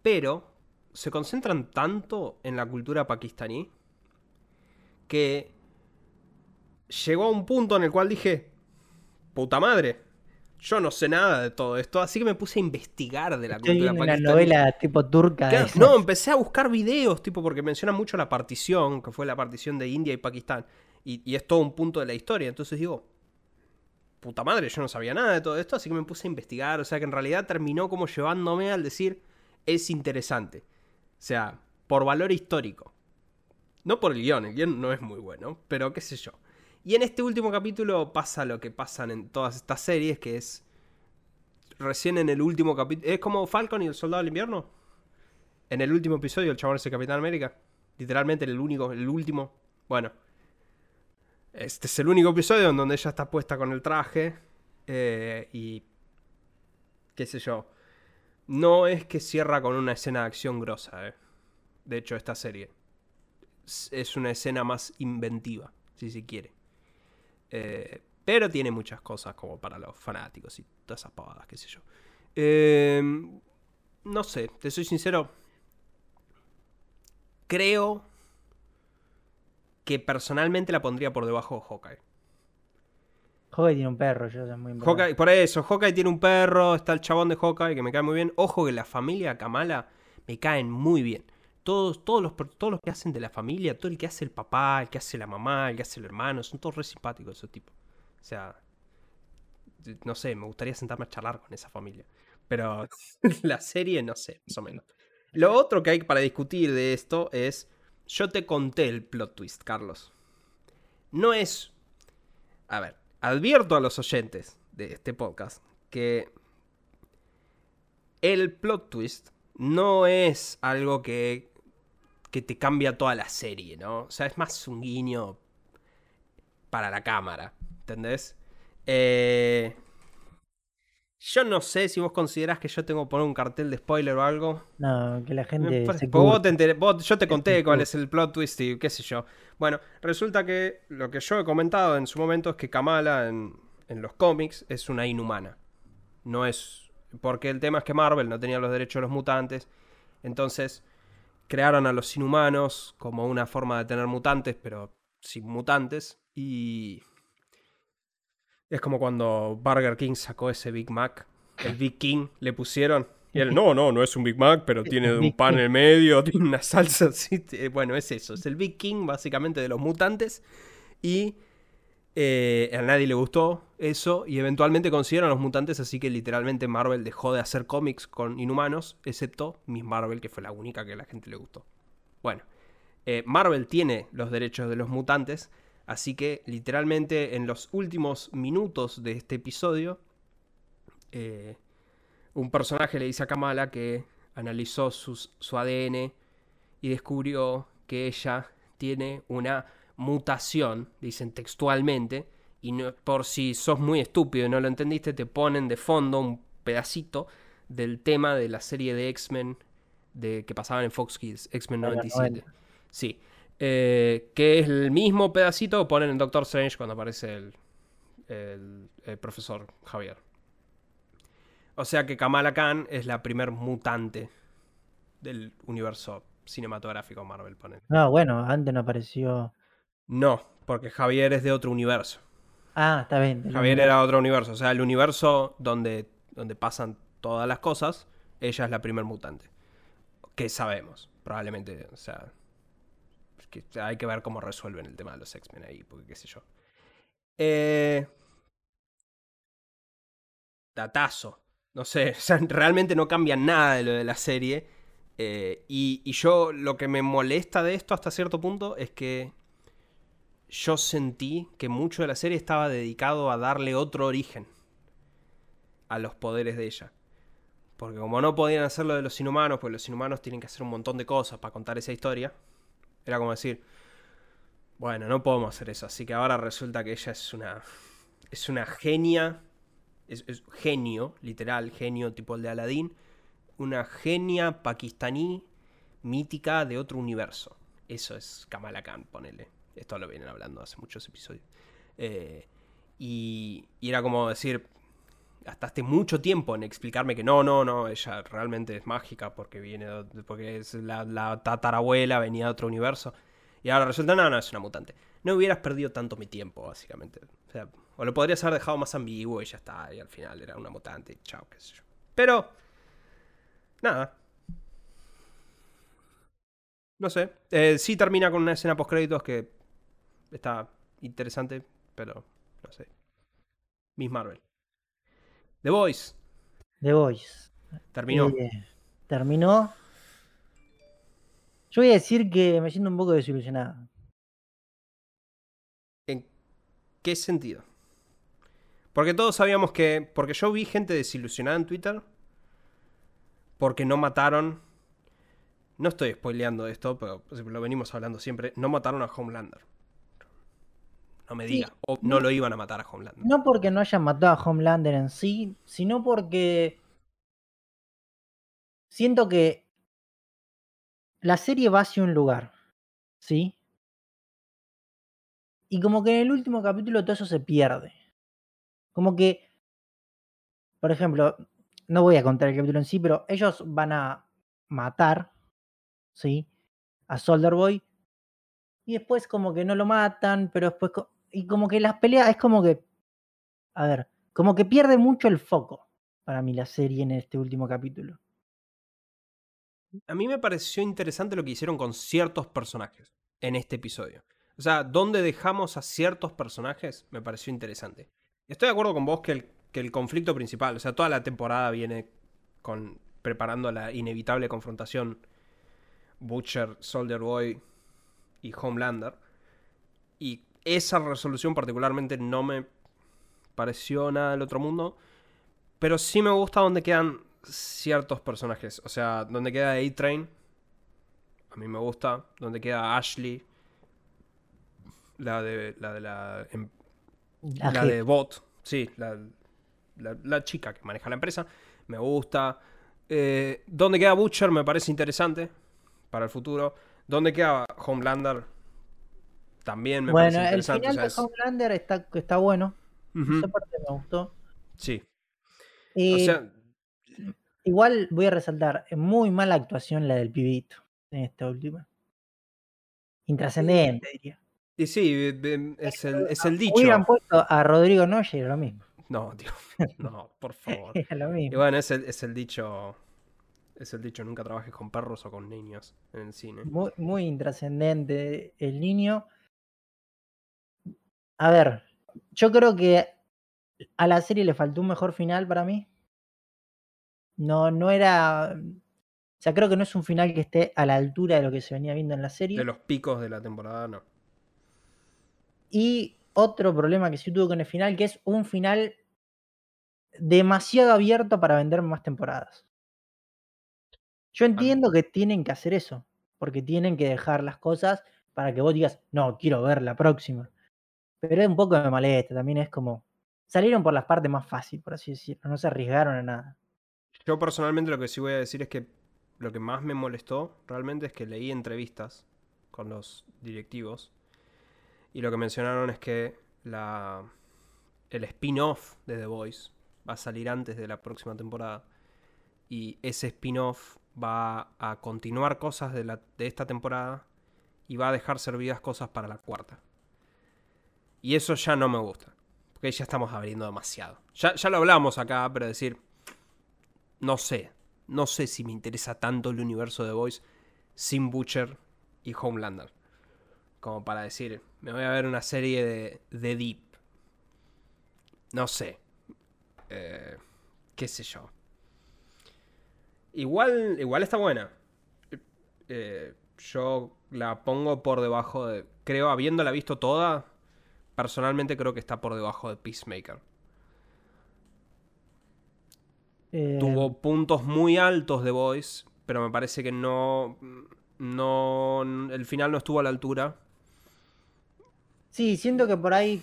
Pero se concentran tanto en la cultura pakistaní que llegó a un punto en el cual dije, puta madre, yo no sé nada de todo esto, así que me puse a investigar de la cultura una novela tipo turca. no, empecé a buscar videos, tipo, porque menciona mucho la partición, que fue la partición de India y Pakistán, y, es todo un punto de la historia. Entonces digo, puta madre, yo no sabía nada de todo esto, así que me puse a investigar. O sea que en realidad terminó como llevándome al decir, es interesante. O sea, por valor histórico. No por el guion, el guion no es muy bueno, pero qué sé yo. Y en este último capítulo pasa lo que pasan en todas estas series, que es recién en el último capítulo... Es como Falcon y el Soldado del Invierno. En el último episodio el chabón es el Capitán América. Literalmente el único, el último. Bueno. Este es el único episodio en donde ella está puesta con el traje. Eh, y... qué sé yo. No es que cierra con una escena de acción grosa, eh. De hecho, esta serie. Es una escena más inventiva, si se quiere. Eh, pero tiene muchas cosas como para los fanáticos y todas esas pavadas, qué sé yo. Em, no sé, te soy sincero. Creo que personalmente la pondría por debajo de Hawkeye. Hawkeye tiene un perro, yo soy muy Hawkeye, Por eso, Hawkeye tiene un perro, está el chabón de Hawkeye que me cae muy bien. Ojo que la familia Kamala me caen muy bien todos, todos, los, todos los que hacen de la familia, todo el que hace el papá, el que hace la mamá, el que hace el hermano, son todos re simpáticos esos tipos. O sea, no sé, me gustaría sentarme a charlar con esa familia. Pero la serie, no sé, más o menos. Lo otro que hay para discutir de esto es, yo te conté el plot twist, Carlos. No es... A ver, advierto a los oyentes de este podcast que el plot twist no es algo que, que te cambia toda la serie, ¿no? O sea, es más un guiño para la cámara, ¿entendés? Eh, yo no sé si vos considerás que yo tengo que poner un cartel de spoiler o algo. No, que la gente. parece- se vos te enteré- vos- yo te conté se cuál es el plot twist y qué sé yo. Bueno, resulta que lo que yo he comentado en su momento es que Kamala en, en los cómics es una inhumana. No es. Porque el tema es que Marvel no tenía los derechos de los mutantes. Entonces crearon a los inhumanos como una forma de tener mutantes, pero sin mutantes. Y. Es como cuando Burger King sacó ese Big Mac. El Big King le pusieron. Y él, no, no, no es un Big Mac, pero tiene un pan en el medio, tiene una salsa así. eh, Bueno, es eso. Es el Big King, básicamente, de los mutantes. Y eh, a nadie le gustó eso. Y eventualmente consiguieron los mutantes. Así que literalmente Marvel dejó de hacer cómics con inhumanos. Excepto Miss Marvel, que fue la única que a la gente le gustó. Bueno, eh, Marvel tiene los derechos de los mutantes. Así que literalmente en los últimos minutos de este episodio, eh, un personaje le dice a Kamala que analizó sus- su ADN y descubrió que ella tiene una mutación, dicen textualmente, y no- por si sos muy estúpido y no lo entendiste, te ponen de fondo un pedacito del tema de la serie de X-Men de, que pasaban en Fox Kids, X-Men De los 97. 90. Sí. Eh, que es el mismo pedacito que ponen en Doctor Strange cuando aparece el, el- el profesor Javier. O sea que Kamala Khan es la primer mutante del universo cinematográfico Marvel, ponen. No, bueno, antes no apareció. No, porque Javier es de otro universo. Ah, está bien. Javier universo. era otro universo. O sea, el universo donde, donde pasan todas las cosas, ella es la primer mutante. Que sabemos, probablemente. O sea, que hay que ver cómo resuelven el tema de los X-Men ahí, porque qué sé yo. Eh... Datazo. No sé, realmente no cambia nada de lo de la serie. Eh, y, y yo lo que me molesta de esto hasta cierto punto es que yo sentí que mucho de la serie estaba dedicado a darle otro origen a los poderes de ella. Porque como no podían hacer lo de los inhumanos, pues los inhumanos tienen que hacer un montón de cosas para contar esa historia, era como decir, bueno, no podemos hacer eso, así que ahora resulta que ella es una es una genia, es, genio, literal, genio tipo el de Aladdin, una genia pakistaní mítica de otro universo. Eso es Kamala Khan, ponele. Esto lo vienen hablando hace muchos episodios. Eh, y, y era como decir, gastaste mucho tiempo en explicarme que no, no, no, ella realmente es mágica porque viene, porque es la, la tatarabuela, venía de otro universo. Y ahora resulta, no, no, es una mutante. No hubieras perdido tanto mi tiempo, básicamente. O sea, o lo podrías haber dejado más ambiguo y ya está, y al final era una mutante, y chao, qué sé yo. Pero, nada. No sé. Eh, sí termina con una escena post créditos que está interesante, pero no sé. Miss Marvel. The Voice. The Voice. Terminó. Eh, terminó. Yo voy a decir que me siento un poco desilusionado. ¿En qué sentido? Porque todos sabíamos que. Porque yo vi gente desilusionada en Twitter. Porque no mataron. No estoy spoileando esto, pero lo venimos hablando siempre. No mataron a Homelander. No me Sí, diga. No lo iban a matar a Homelander. No porque no hayan matado a Homelander en sí, sino porque siento que la serie va hacia un lugar, ¿sí? Y como que en el último capítulo todo eso se pierde. Como que, por ejemplo, no voy a contar el capítulo en sí, pero ellos van a matar, ¿sí? A Soldier Boy. Y después como que no lo matan, pero después... Y como que las peleas es como que... A ver, como que pierde mucho el foco para mí la serie en este último capítulo. A mí me pareció interesante lo que hicieron con ciertos personajes en este episodio. O sea, donde dejamos a ciertos personajes me pareció interesante. Estoy de acuerdo con vos que el, que el conflicto principal, o sea, toda la temporada viene con preparando la inevitable confrontación Butcher, Soldier Boy y Homelander. Y esa resolución particularmente no me pareció nada del otro mundo. Pero sí me gusta donde quedan ciertos personajes. O sea, donde queda A-Train, a mí me gusta. Donde queda Ashley, la de la, de la, em- La de Bot, sí, la, la- la chica que maneja la empresa, me gusta. Eh, donde queda Butcher me parece interesante para el futuro. Donde queda Homelander también me Bueno, parece el interesante. final o sea, de es- Homelander está, está bueno. Ujú, Esa parte me gustó. sí. O Eh, sea, igual voy a resaltar, muy mala actuación la del pibito en esta última. Intrascendente, diría. y sí, es el, es el dicho. Hubieran puesto a Rodrigo Noche y lo mismo. No, tío. No, por favor. Era lo Y mismo. bueno, es el, es el dicho. Es el dicho, nunca trabajes con perros o con niños en el cine. Muy, muy intrascendente el niño. A ver, yo creo que a la serie le faltó un mejor final para mí. No, no era. O sea, creo que no es un final que esté a la altura de lo que se venía viendo en la serie. De los picos de la temporada, no. Y otro problema que sí tuvo con el final, que es un final demasiado abierto para vender más temporadas. Yo entiendo que tienen que hacer eso, porque tienen que dejar las cosas para que vos digas, no, quiero ver la próxima. Pero un poco de maleta, también es como, salieron por las partes más fáciles, por así decirlo, no se arriesgaron a nada. Yo personalmente lo que sí voy a decir es que lo que más me molestó realmente es que leí entrevistas con los directivos y lo que mencionaron es que la, el spin-off de The Voice va a salir antes de la próxima temporada y ese spin-off va a continuar cosas de, la, de esta temporada y va a dejar servidas cosas para la cuarta. Y eso ya no me gusta, porque ya estamos abriendo demasiado. Ya, ya lo hablamos acá, pero decir, no sé. No sé si me interesa tanto el universo de Voice sin Butcher y Homelander. Como para decir, me voy a ver una serie de, de Deep. No sé. Eh, qué sé yo. Igual, igual está buena. Eh, yo la pongo por debajo de... Creo, habiéndola visto toda, personalmente creo que está por debajo de Peacemaker. Eh, Tuvo puntos muy altos de Voice, pero me parece que no. No. El final no estuvo a la altura. Sí, siento que por ahí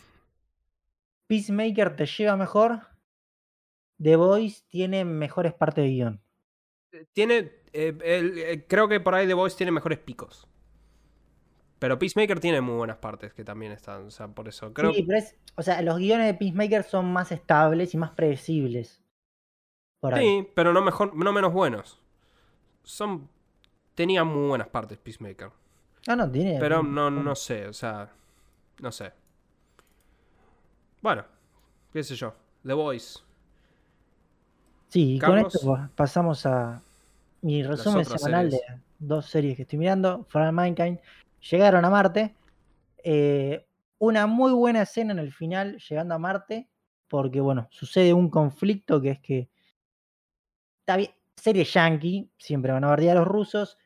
Peacemaker te lleva mejor. The Voice tiene mejores partes de guion. Tiene. eh, el- eh, creo que por ahí The Voice tiene mejores picos. Pero Peacemaker tiene muy buenas partes que también están. O sea, por eso. Creo Sí, pero es, o sea, los guiones de Peacemaker son más estables y más predecibles. Por ahí. Sí, pero no, mejor, no menos buenos. Son. Tenía muy buenas partes Peacemaker. Ah, no, tiene. Pero no, no sé, o sea. No sé. Bueno, qué sé yo. The Voice. Sí, y con esto pasamos a mi resumen semanal series. de dos series que estoy mirando. For All Mankind. Llegaron a Marte. Eh, una muy buena escena en el final, llegando a Marte. Porque, bueno, sucede un conflicto que es que. Está bien. Serie yankee, siempre van a bardear a los rusos.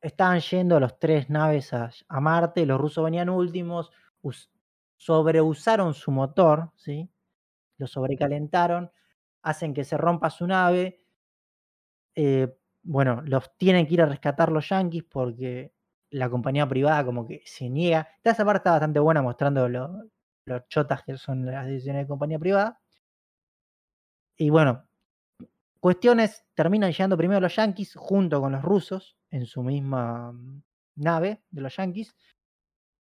Estaban yendo los tres naves a, Marte, los rusos venían últimos, us- sobreusaron su motor, ¿sí? Lo sobrecalentaron, hacen que se rompa su nave. eh, bueno, los tienen que ir a rescatar los yankees porque la compañía privada como que se niega. Esta parte está bastante buena mostrando lo, los chotas que son las decisiones de compañía privada. Y bueno, cuestiones, terminan llegando primero los yankees junto con los rusos en su misma mm, nave de los yankees.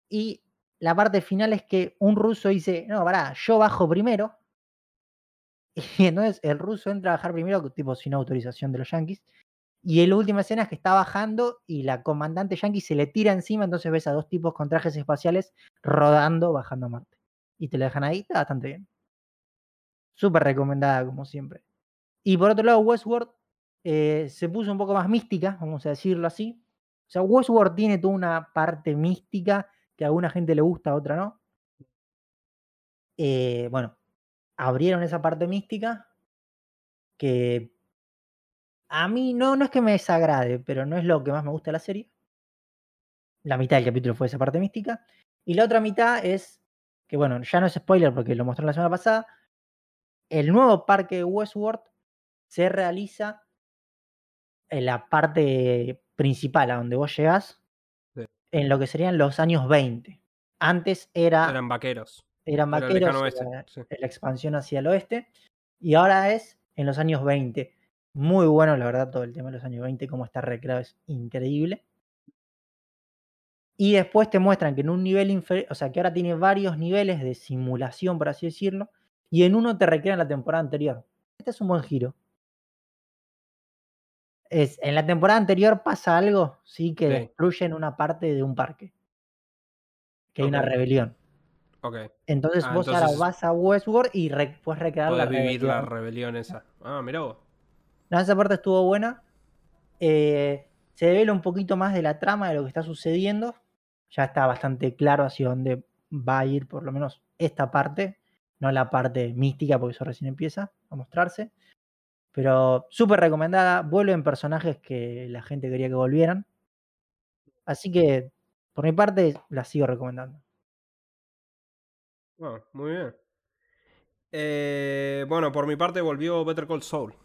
Y la parte final es que un ruso dice, no, pará, yo bajo primero. Y entonces el ruso entra a bajar primero, tipo sin autorización de los yankees. Y la última escena es que está bajando y la comandante yankee se le tira encima, entonces ves a dos tipos con trajes espaciales rodando, bajando a Marte. Y te la dejan ahí, está bastante bien. Súper recomendada, como siempre. Y por otro lado, Westworld eh, se puso un poco más mística, vamos a decirlo así. O sea, Westworld tiene toda una parte mística que a alguna gente le gusta, a otra no. Eh, bueno, abrieron esa parte mística que a mí no, no es que me desagrade, pero no es lo que más me gusta de la serie. La mitad del capítulo fue esa parte mística. Y la otra mitad es, que bueno, ya no es spoiler porque lo mostré la semana pasada, el nuevo parque de Westworld se realiza en la parte principal a donde vos llegás, Sí. en lo que serían los años 20. Antes era, Eran vaqueros. eran era el vaqueros, oeste, sí. la expansión hacia el oeste, y ahora es en los años 20. Muy bueno, la verdad, todo el tema de los años 20, cómo está recreado es increíble. Y después te muestran que en un nivel inferior, o sea, que ahora tiene varios niveles de simulación, por así decirlo, y en uno te recrean la temporada anterior. Este es un buen giro. Es, en la temporada anterior pasa algo, sí, que Sí. destruyen una parte de un parque. Que hay una rebelión. Ok. Entonces Ah, vos ahora vas a Westworld y re- puedes recrear la vivir la rebelión. rebelión esa. Ah, mirá vos. No, esa parte estuvo buena. Eh, se devela un poquito más de la trama de lo que está sucediendo. Ya está bastante claro hacia dónde va a ir, por lo menos esta parte. No la parte mística, porque eso recién empieza a mostrarse. Pero súper recomendada. Vuelven personajes que la gente quería que volvieran. Así que, por mi parte, la sigo recomendando. Muy bien. Eh, bueno, por mi parte volvió Better Call Saul.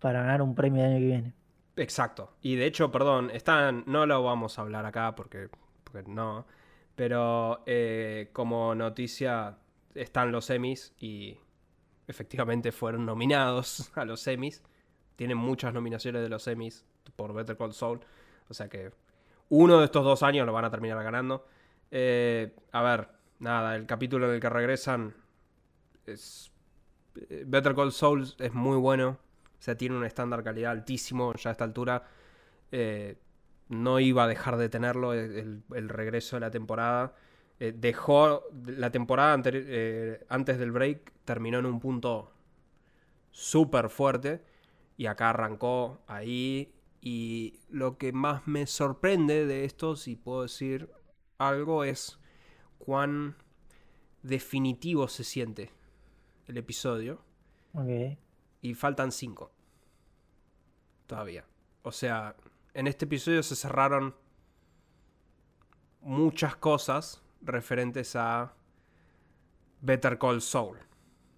Para ganar un premio el año que viene. Exacto. Y de hecho, perdón, están, no lo vamos a hablar acá porque, porque no. Pero eh, como noticia están los semis y efectivamente fueron nominados a los semis. Tienen muchas nominaciones de los semis por Better Call Saul. O sea que uno de estos dos años lo van a terminar ganando. Eh, a ver, nada, el capítulo en el que regresan es... eh, Better Call Saul es muy bueno. O sea, tiene un estándar calidad altísimo ya a esta altura. Eh, no iba a dejar de tenerlo el, el regreso de la temporada. Eh, dejó la temporada eh, antes del break, terminó en un punto súper fuerte. Y acá arrancó ahí. Y lo que más me sorprende de esto, si puedo decir algo, es cuán definitivo se siente el episodio. Ok. Y faltan cinco. Todavía. O sea, en este episodio se cerraron muchas cosas referentes a Better Call Saul.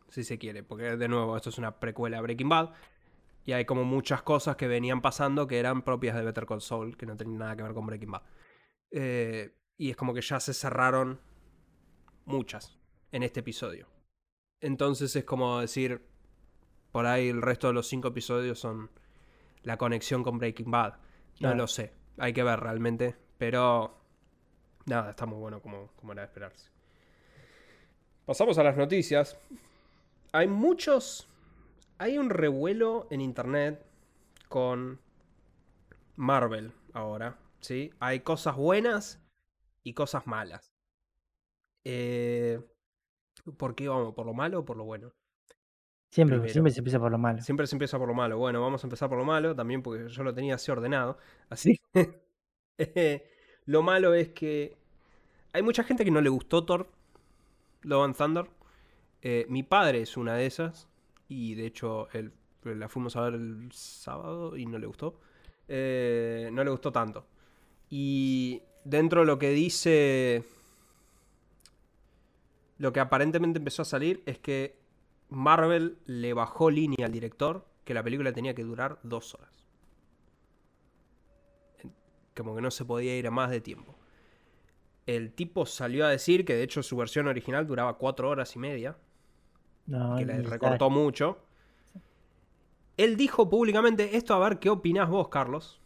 Si se quiere. Porque de nuevo, esto es una precuela a Breaking Bad. Y hay como muchas cosas que venían pasando que eran propias de Better Call Saul, que no tenían nada que ver con Breaking Bad. Eh, y es como que ya se cerraron muchas en este episodio. Entonces es como decir, por ahí el resto de los cinco episodios son la conexión con Breaking Bad. No lo sé, hay que ver realmente, pero nada, está muy bueno como, como era de esperarse. Pasamos a las noticias. Hay muchos... Hay un revuelo en internet con Marvel ahora, ¿sí? Hay cosas buenas y cosas malas. Eh, ¿Por qué vamos? ¿Por lo malo o por lo bueno? Siempre, Primero. siempre se empieza por lo malo. Siempre se empieza por lo malo. Bueno, vamos a empezar por lo malo también porque yo lo tenía así ordenado. Así. eh, lo malo es que hay mucha gente que no le gustó Thor, Love and Thunder. Eh, mi padre es una de esas. Y de hecho, él, la fuimos a ver el sábado y no le gustó. Eh, no le gustó tanto. Y dentro de lo que dice. Lo que aparentemente empezó a salir es que Marvel le bajó línea al director que la película tenía que durar dos horas. Como que no se podía ir a más de tiempo. El tipo salió a decir que de hecho su versión original duraba cuatro horas y media, No, que le recortó mucho. Él dijo públicamente, esto a ver qué opinás vos, Carlos.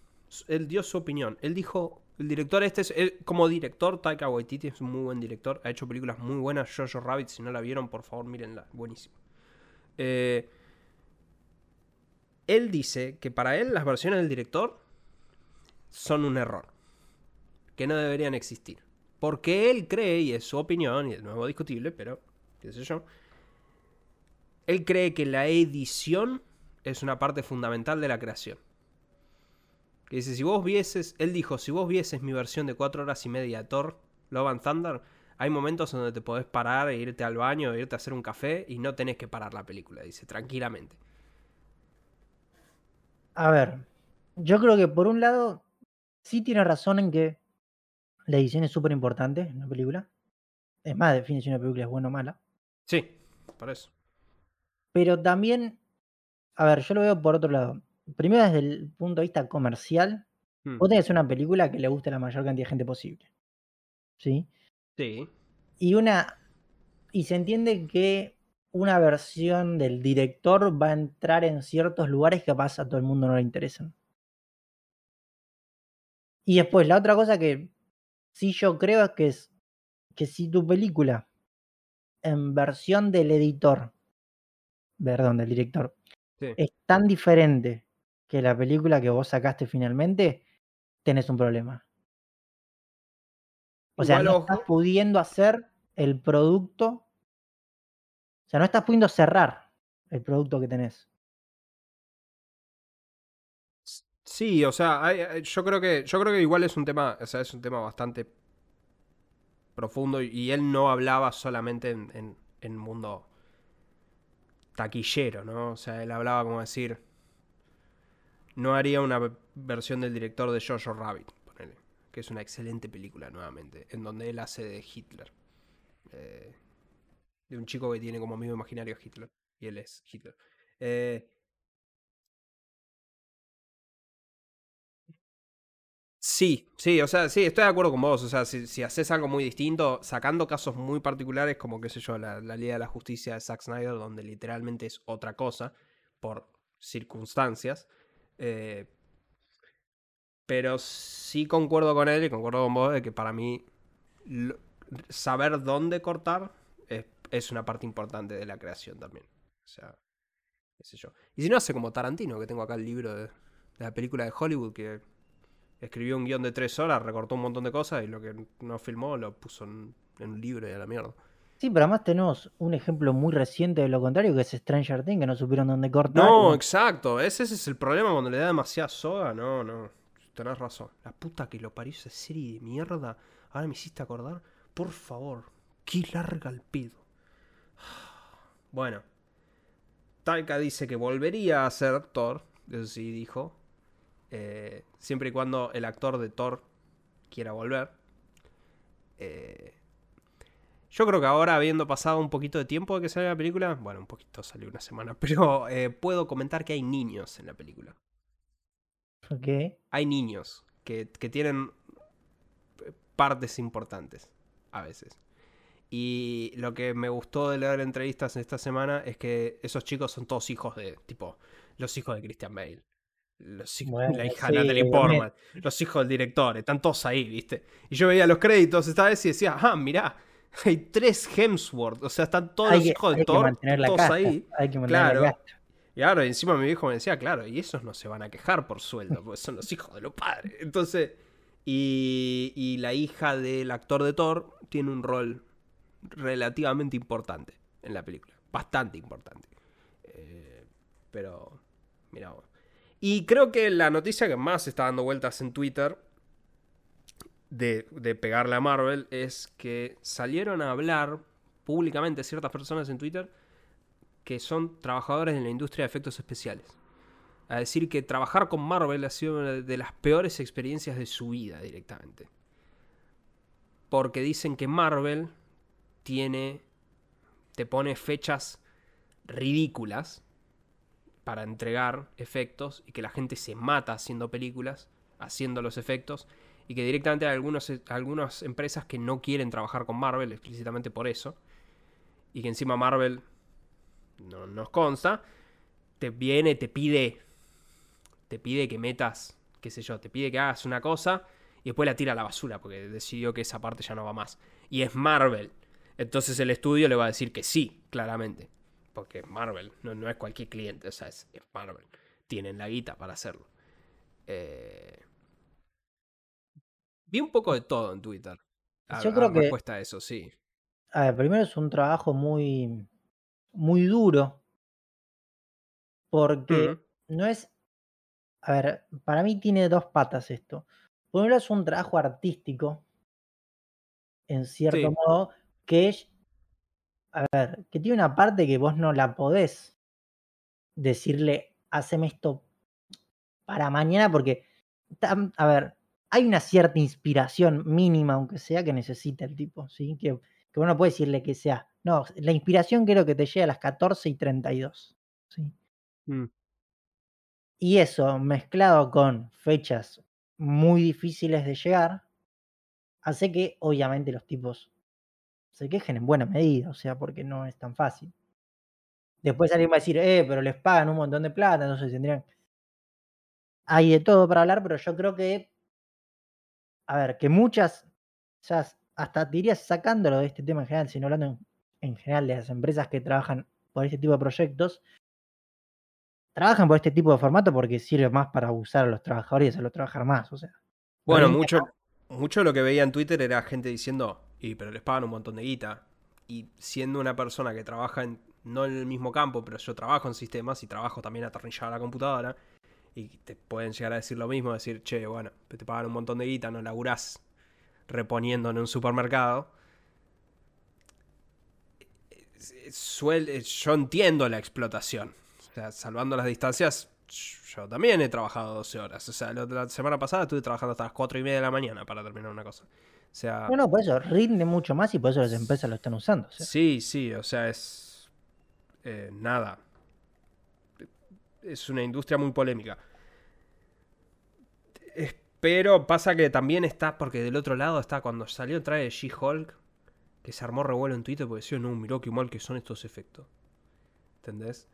Él dio su opinión. Él dijo, el director este es, él, como director, Taika Waititi es un muy buen director, ha hecho películas muy buenas, Jojo Rabbit, si no la vieron, por favor, mírenla, buenísimo. Eh, él dice que para él las versiones del director son un error, que no deberían existir. Porque él cree, y es su opinión, y de nuevo discutible, pero qué sé yo, él cree que la edición es una parte fundamental de la creación. Que dice, si vos vieses, él dijo, si vos vieses mi versión de 4 horas y media Thor, Love and Thunder, hay momentos donde te podés parar e irte al baño, e irte a hacer un café y no tenés que parar la película, dice, tranquilamente. A ver, yo creo que por un lado sí tiene razón en que la edición es súper importante en una película. Es más, define si una película es buena o mala. Sí, por eso. Pero también a ver, yo lo veo por otro lado. Primero desde el punto de vista comercial, Hmm, vos tenés una película que le guste a la mayor cantidad de gente posible. ¿Sí? Sí. Y una. Y se entiende que una versión del director va a entrar en ciertos lugares que capaz a todo el mundo no le interesan. Y después, la otra cosa que sí yo creo es que es que si tu película en versión del editor, perdón, del director, Sí. es tan diferente que la película que vos sacaste finalmente, tenés un problema. O sea, Igual, no ojo. estás pudiendo hacer el producto. O sea, no estás pudiendo cerrar el producto que tenés. Sí, o sea, hay- hay- yo creo que yo creo que igual es un tema, o sea, es un tema bastante profundo y, él no hablaba solamente en, en, en mundo taquillero, ¿no? O sea, él hablaba como decir, no haría una ve- versión del director de Jojo Rabbit, que es una excelente película nuevamente, en donde él hace de Hitler, eh, de un chico que tiene como amigo imaginario a Hitler y él es Hitler. Eh, Sí, sí, o sea, sí, estoy de acuerdo con vos. O sea, si, si haces algo muy distinto, sacando casos muy particulares, como qué sé yo, la, la Liga de la Justicia de Zack Snyder, donde literalmente es otra cosa, por circunstancias. eh, pero sí concuerdo con él y concuerdo con vos de que para mí lo- saber dónde cortar es, es una parte importante de la creación también. O sea, qué sé yo. Y si no, hace como Tarantino, que tengo acá el libro de, de la película de Hollywood, que escribió un guion de tres horas, recortó un montón de cosas y lo que no filmó lo puso en, en un libro y a la mierda. Sí, pero además tenemos un ejemplo muy reciente de lo contrario, que es Stranger Things, que no supieron dónde cortar. No, exacto. Ese, ese es el problema cuando le da demasiada soga. No, no. Tenés razón. La puta que lo parió esa serie de mierda. Ahora me hiciste acordar. Por favor. Qué larga el pedo. Bueno. Taika dice que volvería a ser Thor. Eso sí dijo. Eh, siempre y cuando el actor de Thor quiera volver. Eh, yo creo que ahora, habiendo pasado un poquito de tiempo de que salió la película, bueno, un poquito salió una semana, pero eh, puedo comentar que hay niños en la película. Hay niños que, que tienen partes importantes a veces. Y lo que me gustó de leer entrevistas esta semana es que esos chicos son todos hijos de, tipo, los hijos de Christian Bale. Los hijos, Bueno, la hija sí, de Natalie. Portman, los hijos del director, están todos ahí, ¿viste? Y yo veía los créditos esta vez y decía, ah, mirá, hay tres Hemsworth, o sea, están todos Hay los que, hijos de Thor, todos casta. ahí. Hay que Claro. la casta. Y ahora encima mi viejo me decía, claro, y esos no se van a quejar por sueldo, porque son los hijos de los padres. Entonces, y, y la hija del actor de Thor tiene un rol relativamente importante en la película. Bastante importante. Eh, pero, mira. Y creo que la noticia que más está dando vueltas en Twitter de, de pegarle a Marvel es que salieron a hablar públicamente ciertas personas en Twitter que son trabajadores en la industria de efectos especiales. A decir que trabajar con Marvel ha sido una de las peores experiencias de su vida directamente. Porque dicen que Marvel tiene. te pone fechas ridículas para entregar efectos y que la gente se mata haciendo películas, haciendo los efectos, y que directamente hay algunas empresas que no quieren trabajar con Marvel explícitamente por eso, y que encima Marvel no nos consta, te viene, te pide, te pide que metas, qué sé yo, te pide que hagas una cosa y después la tira a la basura porque decidió que esa parte ya no va más. Y es Marvel. Entonces el estudio le va a decir que sí, claramente. Porque es Marvel, no, no es cualquier cliente, o sea, es, es Marvel. Tienen la guita para hacerlo. Eh, Vi un poco de todo en Twitter. A, Yo a creo que- respuesta a eso, sí. A ver, primero es un trabajo muy, muy duro. Porque Ujú. no es. A ver, para mí tiene dos patas esto. Por un lado es un trabajo artístico, en cierto Sí. modo, que es. A ver, que tiene una parte que vos no la podés decirle, haceme esto para mañana, porque. A ver, hay una cierta inspiración mínima, aunque sea, que necesita el tipo, ¿sí? Que, que vos no puedes decirle que sea. No, la inspiración creo que te llega a las 14 y 32. ¿sí? Mm. Y eso mezclado con fechas muy difíciles de llegar, hace que obviamente los tipos se quejen en buena medida, o sea, porque no es tan fácil. Después alguien va a decir, eh, pero les pagan un montón de plata, entonces tendrían. Hay de todo para hablar, pero yo creo que. A ver, que muchas, ya hasta diría sacándolo de este tema en general, sino hablando en, en general de las empresas que trabajan por este tipo de proyectos, trabajan por este tipo de formato porque sirve más para usar a los trabajadores y hacerlos trabajar más. O sea, Bueno, mucho, mucho lo que veía en Twitter era gente diciendo, y pero les pagan un montón de guita. Y siendo una persona que trabaja en, no en el mismo campo, pero yo trabajo en sistemas y trabajo también atornillado a la computadora, y te pueden llegar a decir lo mismo, decir, che, bueno, te pagan un montón de guita, no laburás reponiendo en un supermercado. Suel- yo entiendo la explotación. O sea, salvando las distancias, yo también he trabajado 12 horas. O sea, la, la semana pasada estuve trabajando hasta las 4 y media de la mañana para terminar una cosa. O sea, no, no, por eso rinde mucho más y por eso las empresas lo están usando. o sea. sí, sí, o sea, es. eh, nada. Es una industria muy polémica. Pero pasa que también está, porque del otro lado está cuando salió de She-Hulk, que se armó revuelo en Twitter porque decía, no, miró qué mal que son estos efectos. ¿Entendés?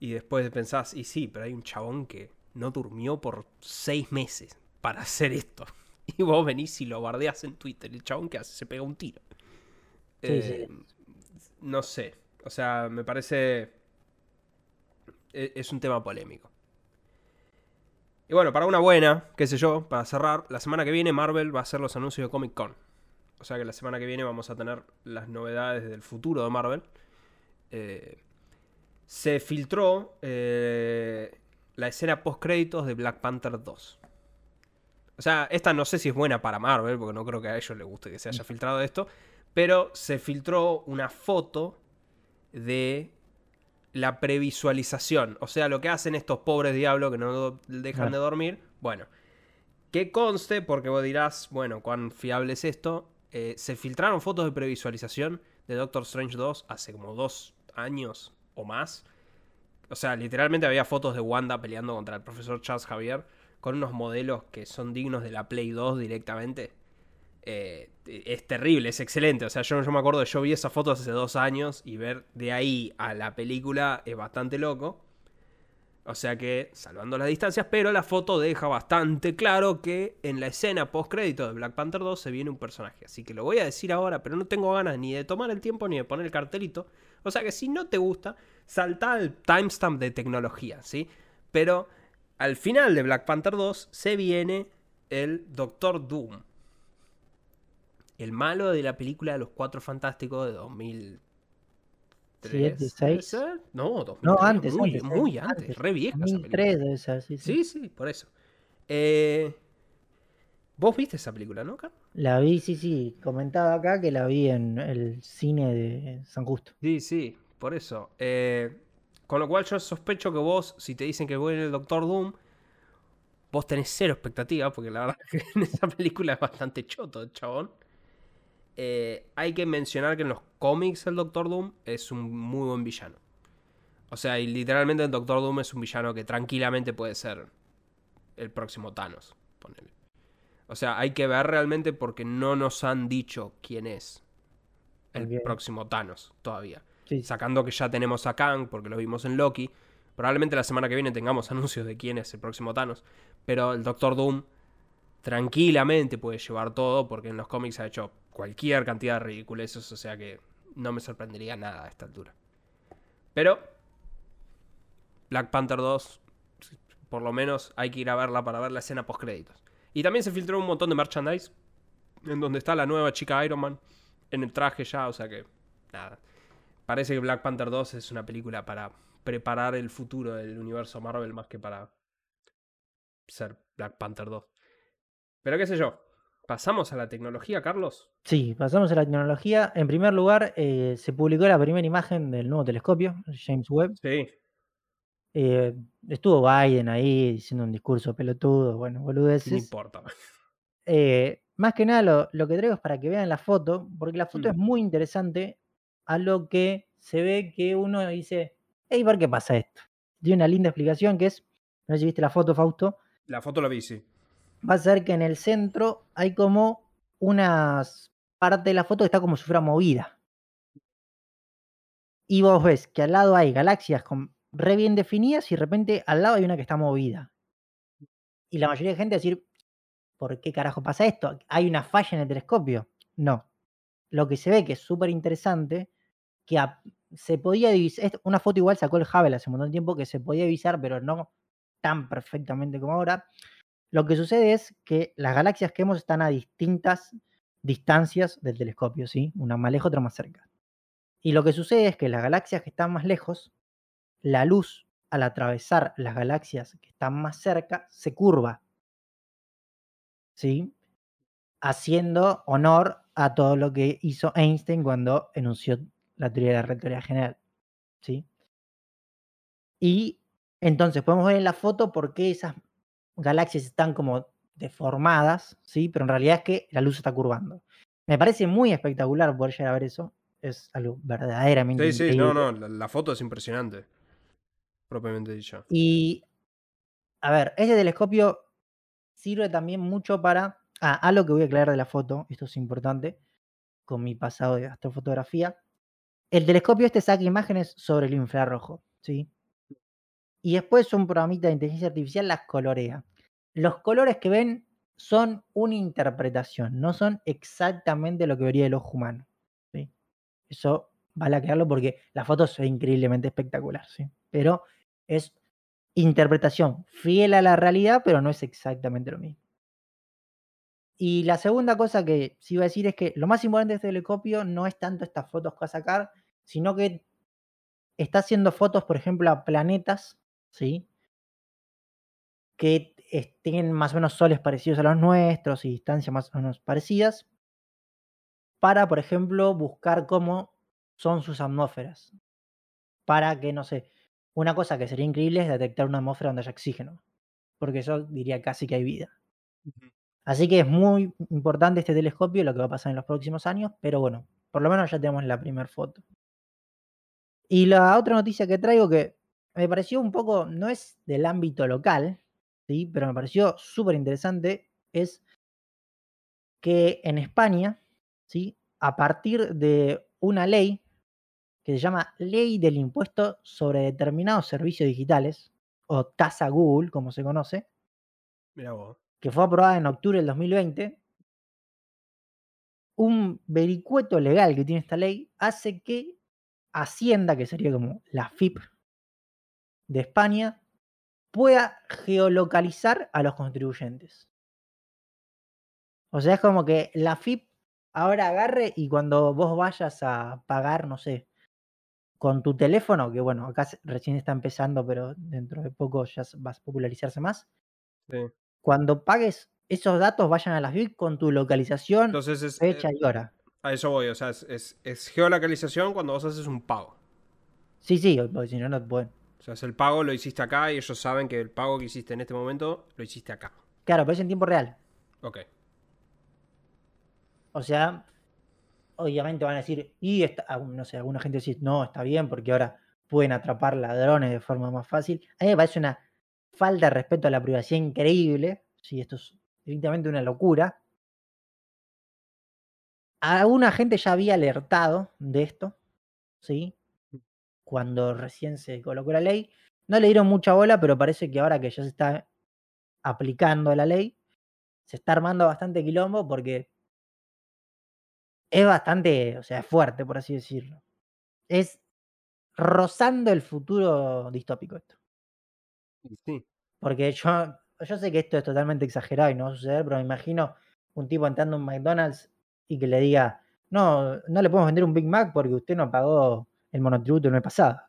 Y después pensás, y sí, pero hay un chabón que no durmió por seis meses para hacer esto. Y vos venís y lo bardeás en Twitter. El chabón que hace, se pega un tiro. Sí, Eh, No sé. O sea, me parece. e- Es un tema polémico. Y bueno, para una buena, qué sé yo, para cerrar, la semana que viene Marvel va a hacer los anuncios de Comic Con. O sea que la semana que viene vamos a tener las novedades del futuro de Marvel. Eh, se filtró eh, la escena post créditos de Black Panther 2. O sea, esta no sé si es buena para Marvel, porque no creo que a ellos les guste que se haya filtrado esto. Pero se filtró una foto de la previsualización. O sea, lo que hacen estos pobres diablos que no dejan de dormir. Bueno, que conste, porque vos dirás, bueno, cuán fiable es esto. eh, se filtraron fotos de previsualización de Doctor Strange 2 hace como dos años o más. O sea, literalmente había fotos de Wanda peleando contra el profesor Charles Javier con unos modelos que son dignos de la Play 2 directamente. Eh, es terrible, es excelente. O sea, yo, yo me acuerdo, yo vi esas fotos hace dos años y ver de ahí a la película es bastante loco. O sea que, salvando las distancias, pero la foto deja bastante claro que en la escena post crédito de Black Panther 2 se viene un personaje. Así que lo voy a decir ahora, pero no tengo ganas ni de tomar el tiempo ni de poner el cartelito. O sea que si no te gusta, salta al timestamp de tecnología, ¿sí? Pero al final de Black Panther 2 se viene el Doctor Doom. El malo de la película de los Cuatro Fantásticos de 2003. Siete, ¿puede seis. No, 2003, No, antes, muy, antes, muy antes, antes. re vieja esa película. 2003 debe ser, sí, sí. Sí, sí, por eso. Eh, Vos viste esa película, ¿no, Carlos? La vi, sí, sí, comentaba acá que la vi en el cine de San Justo. Sí, sí, por eso. Eh, con lo cual yo sospecho que vos, si te dicen que voy en el Doctor Doom, vos tenés cero expectativa, porque la verdad es que en esa película es bastante choto chabón. Eh, hay que mencionar que en los cómics el Doctor Doom es un muy buen villano. O sea, y literalmente el Doctor Doom es un villano que tranquilamente puede ser el próximo Thanos. ponele. O sea, hay que ver realmente porque no nos han dicho quién es el próximo Thanos todavía. Sí, Sacando que ya tenemos a Kang, porque lo vimos en Loki. Probablemente la semana que viene tengamos anuncios de quién es el próximo Thanos. Pero el Doctor Doom tranquilamente puede llevar todo, porque en los cómics ha hecho cualquier cantidad de ridiculeces, o sea que no me sorprendería nada a esta altura. Pero Black Panther 2, por lo menos hay que ir a verla para ver la escena post créditos. Y también se filtró un montón de merchandise, en donde está la nueva chica Iron Man en el traje ya, o sea que nada. Parece que Black Panther 2 es una película para preparar el futuro del universo Marvel más que para ser Black Panther 2. Pero qué sé yo. ¿Pasamos a la tecnología, Carlos? Sí, pasamos a la tecnología. En primer lugar, eh, se publicó la primera imagen del nuevo telescopio, el James Webb. Sí. Eh, estuvo Biden ahí diciendo un discurso pelotudo, bueno, No boludeces. importa. Eh, más que nada lo, lo que traigo es para que vean la foto, porque la foto Mm. es muy interesante, a lo que se ve que uno dice, hey, ¿por qué pasa esto? Tiene una linda explicación que es, no sé si viste la foto, Fausto, La foto la vi, sí. Va a ser que en el centro hay como unas parte de la foto que está como si fuera movida. Y vos ves que al lado hay galaxias con re bien definidas y de repente al lado hay una que está movida. Y la mayoría de gente va a decir, ¿por qué carajo pasa esto? ¿Hay una falla en el telescopio? No. Lo que se ve que es súper interesante, que se podía divisar, una foto igual sacó el Hubble hace un montón de tiempo que se podía divisar, pero no tan perfectamente como ahora. Lo que sucede es que las galaxias que vemos están a distintas distancias del telescopio, ¿sí? Una más lejos, otra más cerca. Y lo que sucede es que las galaxias que están más lejos, la luz al atravesar las galaxias que están más cerca se curva, ¿sí? Haciendo honor a todo lo que hizo Einstein cuando enunció la teoría de la relatividad general, ¿sí? Y entonces podemos ver en la foto por qué esas galaxias están como deformadas, ¿sí? Pero en realidad es que la luz está curvando. Me parece muy espectacular poder llegar a ver eso. Es algo verdaderamente Sí, sí, increíble. no, no, la, la foto es impresionante. Propiamente dicha. Y, a ver, este telescopio sirve también mucho para... Ah, algo que voy a aclarar de la foto, esto es importante, con mi pasado de astrofotografía. El telescopio este saca imágenes sobre el infrarrojo, ¿sí? Y después un programita de inteligencia artificial las colorea. Los colores que ven son una interpretación, no son exactamente lo que vería el ojo humano. ¿sí? Eso vale aclararlo porque la foto ve increíblemente espectacular, ¿sí? Pero es interpretación fiel a la realidad, pero no es exactamente lo mismo. Y la segunda cosa que sí iba a decir es que lo más importante de este telescopio no es tanto estas fotos que va a sacar, sino que está haciendo fotos, por ejemplo, a planetas, ¿sí? Que es- tienen más o menos soles parecidos a los nuestros y distancias más o menos parecidas, para, por ejemplo, buscar cómo son sus atmósferas. Para que, no sé, una cosa que sería increíble es detectar una atmósfera donde haya oxígeno, porque eso diría casi que hay vida. Así que es muy importante este telescopio, lo que va a pasar en los próximos años, pero bueno, por lo menos ya tenemos la primera foto. Y la otra noticia que traigo que me pareció un poco, no es del ámbito local, ¿sí? pero me pareció súper interesante, es que en España, ¿sí? a partir de una ley que se llama Ley del Impuesto sobre Determinados Servicios Digitales, o tasa Google, como se conoce, vos. que fue aprobada en octubre del 2020, un vericueto legal que tiene esta ley hace que Hacienda, que sería como la FIP de España, pueda geolocalizar a los contribuyentes. O sea, es como que la FIP ahora agarre y cuando vos vayas a pagar, no sé, con tu teléfono, que bueno, acá recién está empezando, pero dentro de poco ya va a popularizarse más, Sí. cuando pagues, esos datos vayan a la FIP con tu localización, Entonces es. fecha eh, y hora. a eso voy, o sea, es, es, es geolocalización cuando vos haces un pago. Sí, sí, porque si no, no pueden. O sea, es el pago lo hiciste acá y ellos saben que el pago que hiciste en este momento lo hiciste acá. Claro, pero es en tiempo real. Ok. O sea, obviamente van a decir, y está, no sé, alguna gente dice, no, está bien, porque ahora pueden atrapar ladrones de forma más fácil. A mí me parece una falta de respeto a la privacidad increíble. Sí, esto es directamente una locura. Alguna gente ya había alertado de esto, ¿sí? Cuando recién se colocó la ley. No le dieron mucha bola, pero parece que ahora que ya se está aplicando la ley, se está armando bastante quilombo porque es bastante, o sea, fuerte, por así decirlo. Es rozando el futuro distópico esto. Sí. Porque yo, yo sé que esto es totalmente exagerado y no va a suceder, pero me imagino un tipo entrando a un McDonald's y que le diga, no, no le podemos vender un Big Mac porque usted no pagó el monotributo el mes pasado.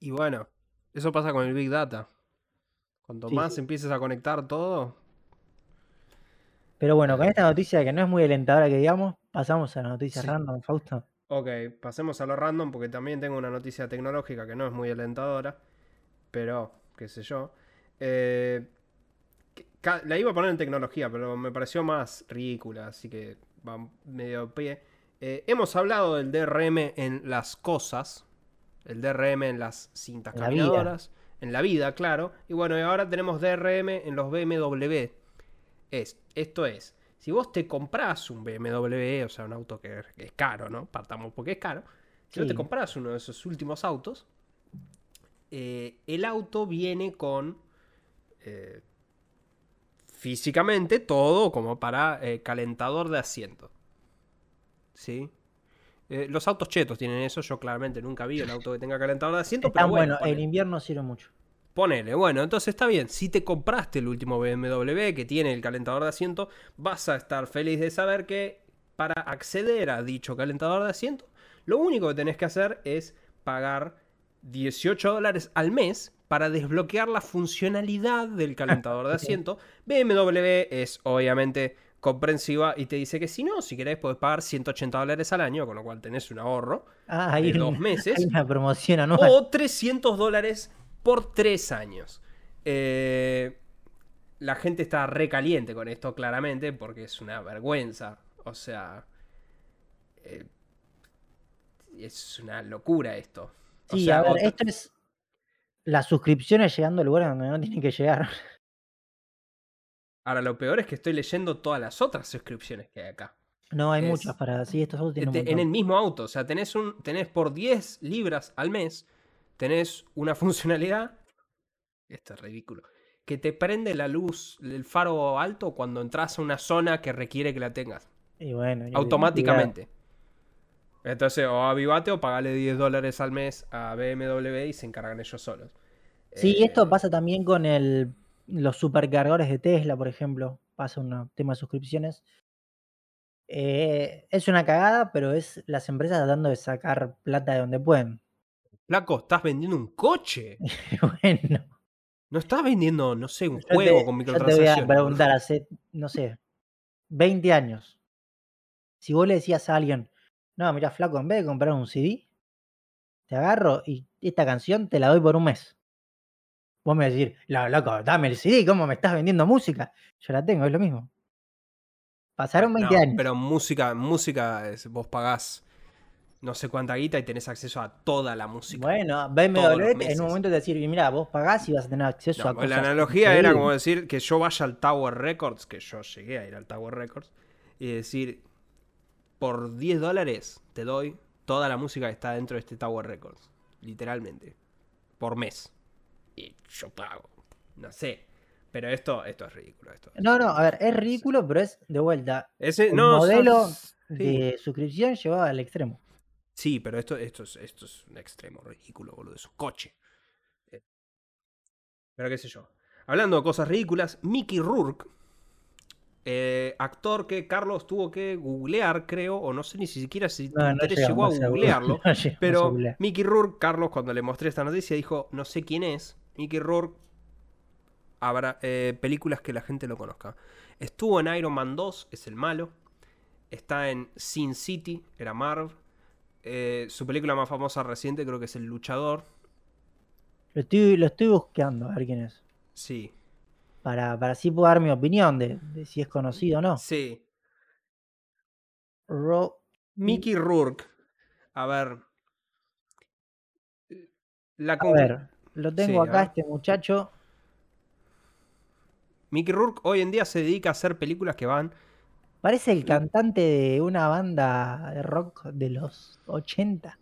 Y bueno, eso pasa con el Big Data. Cuanto Sí, más empieces a conectar todo. Pero bueno, con Eh. esta noticia que no es muy alentadora que digamos, pasamos a la noticia Sí. random, Fausto. Ok, pasemos a lo random porque también tengo una noticia tecnológica que no es muy alentadora. Pero, qué sé yo. Eh, la iba a poner en tecnología, pero me pareció más ridícula, así que va medio pie. Eh, hemos hablado del DRM en las cosas. El DRM en las cintas vida. caminadoras. en la vida, claro. Y bueno, y ahora tenemos DRM en los BMW. Es, esto es, si vos te compras un BMW, o sea, un auto que es caro, ¿no? Partamos porque es caro. Si vos te compras uno de esos últimos autos, eh, el auto viene con eh, físicamente todo como para eh, calentador de asiento. ¿Sí? Eh, los autos chetos tienen eso, yo claramente nunca vi el auto que tenga calentador de asiento, pero Están bueno, bueno, en invierno sirve mucho. Ponele, bueno, entonces está bien. Si te compraste el último BMW que tiene el calentador de asiento, vas a estar feliz de saber que para acceder a dicho calentador de asiento, lo único que tenés que hacer es pagar 18 dólares al mes para desbloquear la funcionalidad del calentador de asiento. BMW es obviamente comprensiva y te dice que si no, si querés, podés pagar 180 dólares al año, con lo cual tenés un ahorro Ah, de dos meses. hay una promoción anual. O 300 dólares por 3 años. Eh, la gente está recaliente con esto, claramente, porque es una vergüenza. O sea. eh, es una locura esto. O Sí, sea, a ver, esto es las suscripciones llegando a lugares donde no tienen que llegar. Ahora, lo peor es que estoy leyendo todas las otras suscripciones que hay acá. No, hay Es- muchas para. Sí, estos autos tienen un en el mismo auto. O sea, tenés, un, tenés por 10 libras al mes, tenés una funcionalidad. Esto es ridículo. Que te prende la luz, el faro alto cuando entras a una zona que requiere que la tengas. Y bueno, y- Automáticamente. Entonces, o avivate o pagale 10 dólares al mes a BMW y se encargan ellos solos. Sí, Eh, esto pasa también con el, los supercargadores de Tesla, por ejemplo. Pasa un tema de suscripciones. Eh, es una cagada, pero es las empresas tratando de sacar plata de donde pueden. Flaco, estás vendiendo un coche. bueno, No estás vendiendo, no sé, un yo juego te, con yo te voy a microtransacciones. preguntar hace, no sé, 20 años. Si vos le decías a alguien, no, mira, flaco, en vez de comprar un CD, te agarro y esta canción te la doy por un mes. Vos me vas a decir, "La- loco, dame el CD, ¿cómo me estás vendiendo música? Yo la tengo, es lo mismo. Pasaron Bueno, 20 no, años. Pero música, música, es- vos pagás no sé cuánta guita y tenés acceso a toda la música. Bueno, BMW en un momento te decir, mira, vos pagás y vas a tener acceso No, a cosas. la analogía era increíbles". como decir que yo vaya al Tower Records, que yo llegué a ir al Tower Records, y decir, por 10 dólares te doy toda la música que está dentro de este Tower Records, literalmente, por mes. Y yo pago, no sé. Pero esto, esto es ridículo. Esto. No, no, a ver, es ridículo, pero es de vuelta. Ese, El no, modelo sí. de suscripción llevado al extremo. Sí, pero esto, esto, es, esto es un extremo ridículo, boludo. Es un coche. Eh, Pero qué sé yo. Hablando de cosas ridículas, Mickey Rourke, eh, actor que Carlos tuvo que googlear, creo, o no sé ni siquiera si No, llegó a googlearlo. no llegamos a Pero googlear. Mickey Rourke, Carlos, cuando le mostré esta noticia, dijo, no sé quién es. Mickey Rourke, habrá eh, películas que la gente lo conozca. Estuvo en Iron Man 2, es el malo. Está en Sin City, era Marv. Eh, su película más famosa reciente creo que es El Luchador. Lo estoy, lo estoy buscando a ver quién es. Sí, Para, para así puedo dar mi opinión de, de si es conocido o no. sí. Ro- Mickey Rourke. A ver. La a ver, lo tengo Sí, acá, este muchacho. Mickey Rourke hoy en día se dedica a hacer películas que van Parece el cantante de una banda de rock de los 80.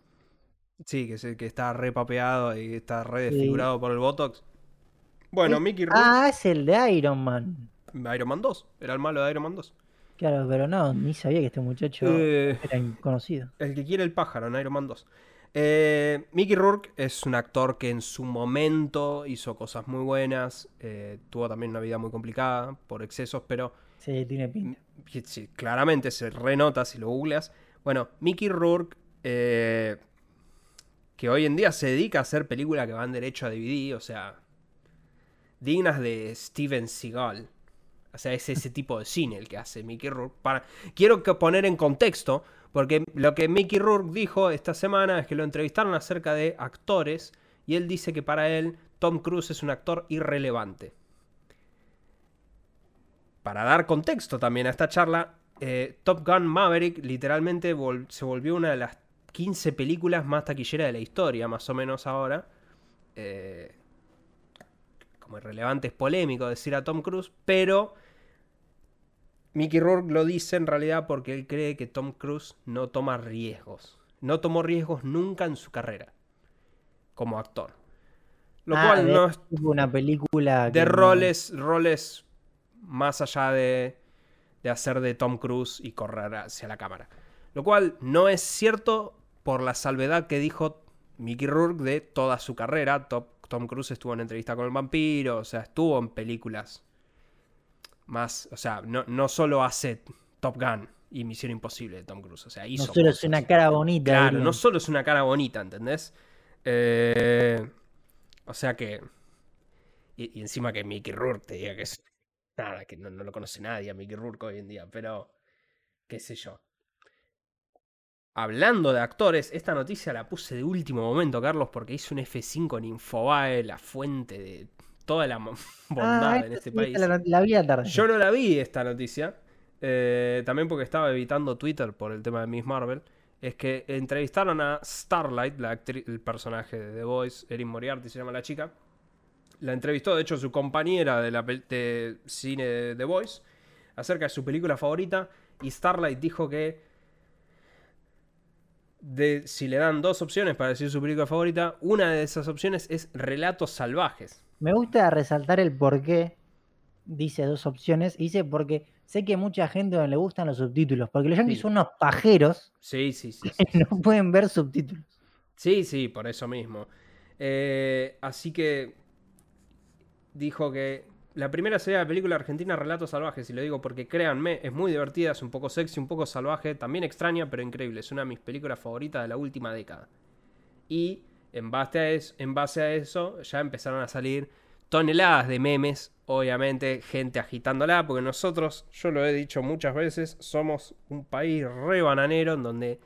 Sí, que, se- que está re papeado y está re Sí. desfigurado por el Botox. Bueno, Es- Mickey Rourke, Ah, es el de Iron Man. Iron Man 2, era el malo de Iron Man 2. Claro, pero no, ni sabía que este muchacho Eh, era conocido. el que quiere el pájaro en Iron Man 2. Eh, Mickey Rourke es un actor que en su momento hizo cosas muy buenas, eh, tuvo también una vida muy complicada por excesos, pero Sí, tiene pinta. sí, claramente se renota si lo googleas. Bueno, Mickey Rourke, eh, que hoy en día se dedica a hacer películas que van derecho a DVD, o sea, dignas de Steven Seagal. O sea, es ese tipo de cine el que hace Mickey Rourke. Para... Quiero poner en contexto, porque lo que Mickey Rourke dijo esta semana es que lo entrevistaron acerca de actores y él dice que para él Tom Cruise es un actor irrelevante para dar contexto también a esta charla, eh, Top Gun Maverick literalmente se volvió una de las 15 películas más taquilleras de la historia, más o menos ahora. Eh, muy relevante, es polémico decir a Tom Cruise, pero Mickey Rourke lo dice en realidad porque él cree que Tom Cruise no toma riesgos. No tomó riesgos nunca en su carrera como actor. Lo Ah, cual no es una película de no- roles, roles más allá de, de hacer de Tom Cruise y correr hacia la cámara. Lo cual no es cierto por la salvedad que dijo Mickey Rourke de toda su carrera. Tom Cruise estuvo en entrevista con el vampiro, o sea, estuvo en películas más, o sea, no, no solo hace Top Gun y Misión Imposible de Tom Cruise, o sea, No hizo solo es una cara bonita. Claro, no solo es una cara bonita, ¿entendés? Eh, o sea que. Y, y encima que Mickey Rourke te diga que es. Nada, que no, no lo conoce nadie a Mickey Rourke hoy en día, pero. qué sé yo. Hablando de actores, esta noticia la puse de último momento, Carlos, porque hice un F5 en Infobae, la fuente de toda la bondad Ah, en este sí, país. La, vi tarde. Yo no la vi esta noticia. eh, también porque estaba evitando Twitter por el tema de Miss Marvel. Es que entrevistaron a Starlight, la el personaje de The Voice, Erin Moriarty se llama la chica. La entrevistó, de hecho, su compañera de, la de cine de The Voice acerca de su película favorita. Y Starlight dijo que de, si le dan dos opciones para decir su película favorita, una de esas opciones es Relatos Salvajes. Me gusta resaltar el por qué dice dos opciones. y Dice porque sé que mucha gente no le gustan los subtítulos. Porque los yankees Sí. son unos pajeros Sí, sí, sí. sí, sí. no pueden ver subtítulos. Sí, sí, por eso mismo. Eh, así que dijo que la primera sería la película argentina Relatos Salvajes, y lo digo porque créanme, es muy divertida, es un poco sexy, un poco salvaje, también extraña, pero increíble. Es una de mis películas favoritas de la última década. Y en base a eso, en base a eso ya empezaron a salir toneladas de memes, obviamente, gente agitándola, porque nosotros, yo lo he dicho muchas veces, somos un país re bananero en donde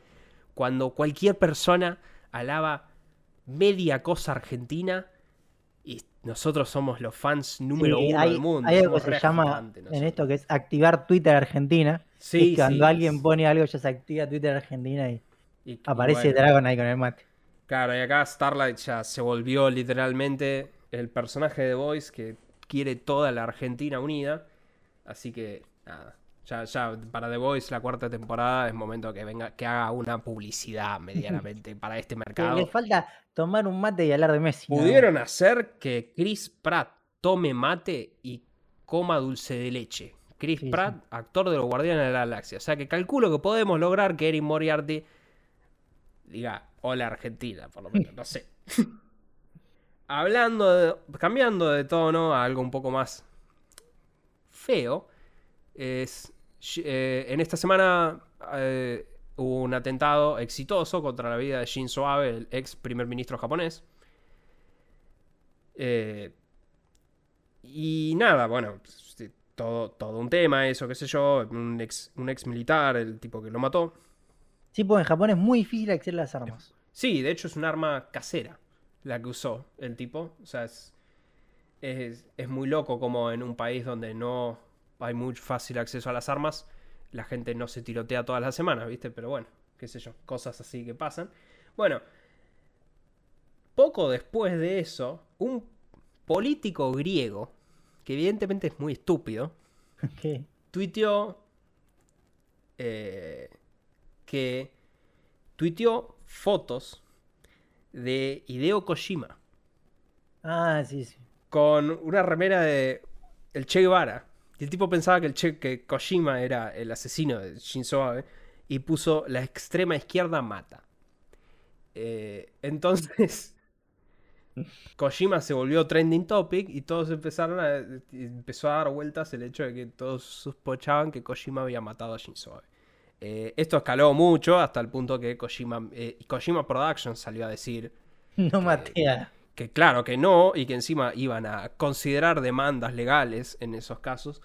cuando cualquier persona alaba media cosa argentina y nosotros somos los fans número Sí, uno hay, del mundo. hay algo que se llama en esto que es activar Twitter Argentina. Sí, es que cuando alguien pone algo ya se activa Twitter Argentina y y- y aparece bueno, Dragon ahí con el mate. Claro, y acá Starlight ya se volvió literalmente el personaje de Voice que quiere toda la Argentina unida. Así que, nada. Ya, ya para The Voice, la cuarta temporada, es momento que venga, que haga una publicidad medianamente para este mercado. le falta tomar un mate y hablar de Messi. Pudieron hacer que Chris Pratt tome mate y coma dulce de leche. Chris Sí, sí. Pratt, actor de los Guardianes de la Galaxia. O sea que calculo que podemos lograr que Erin Moriarty diga hola Argentina, por lo menos, no sé. Hablando de, cambiando de tono a algo un poco más feo, es eh, en esta semana eh, hubo un atentado exitoso contra la vida de Shinzo Abe, el ex primer ministro japonés. Eh, y nada, bueno, todo, todo un tema, eso, qué sé yo, un ex, un ex militar, el tipo que lo mató. Sí, porque en Japón es muy difícil acceder a las armas. Sí, de hecho es un arma casera la que usó el tipo. O sea, es, es, es muy loco como en un país donde no hay muy fácil acceso a las armas, la gente no se tirotea todas las semanas, ¿viste? Pero bueno, qué sé yo, cosas así que pasan. Bueno, poco después de eso, un político griego, que evidentemente es muy estúpido, ¿Qué? tuiteó eh, que tuiteó fotos de Hideo Kojima Ah, sí, sí. con una remera de el Che Guevara. Y el tipo pensaba que, el che, que Kojima era el asesino de Shinzo Abe y puso la extrema izquierda mata. Eh, entonces, Kojima se volvió trending topic y todos empezaron a. empezó a dar vueltas el hecho de que todos sospechaban que Kojima había matado a Shinzo Abe. Eh, esto escaló mucho hasta el punto que Kojima, eh, Kojima Productions salió a decir No maté a. que claro que no y que encima iban a considerar demandas legales en esos casos.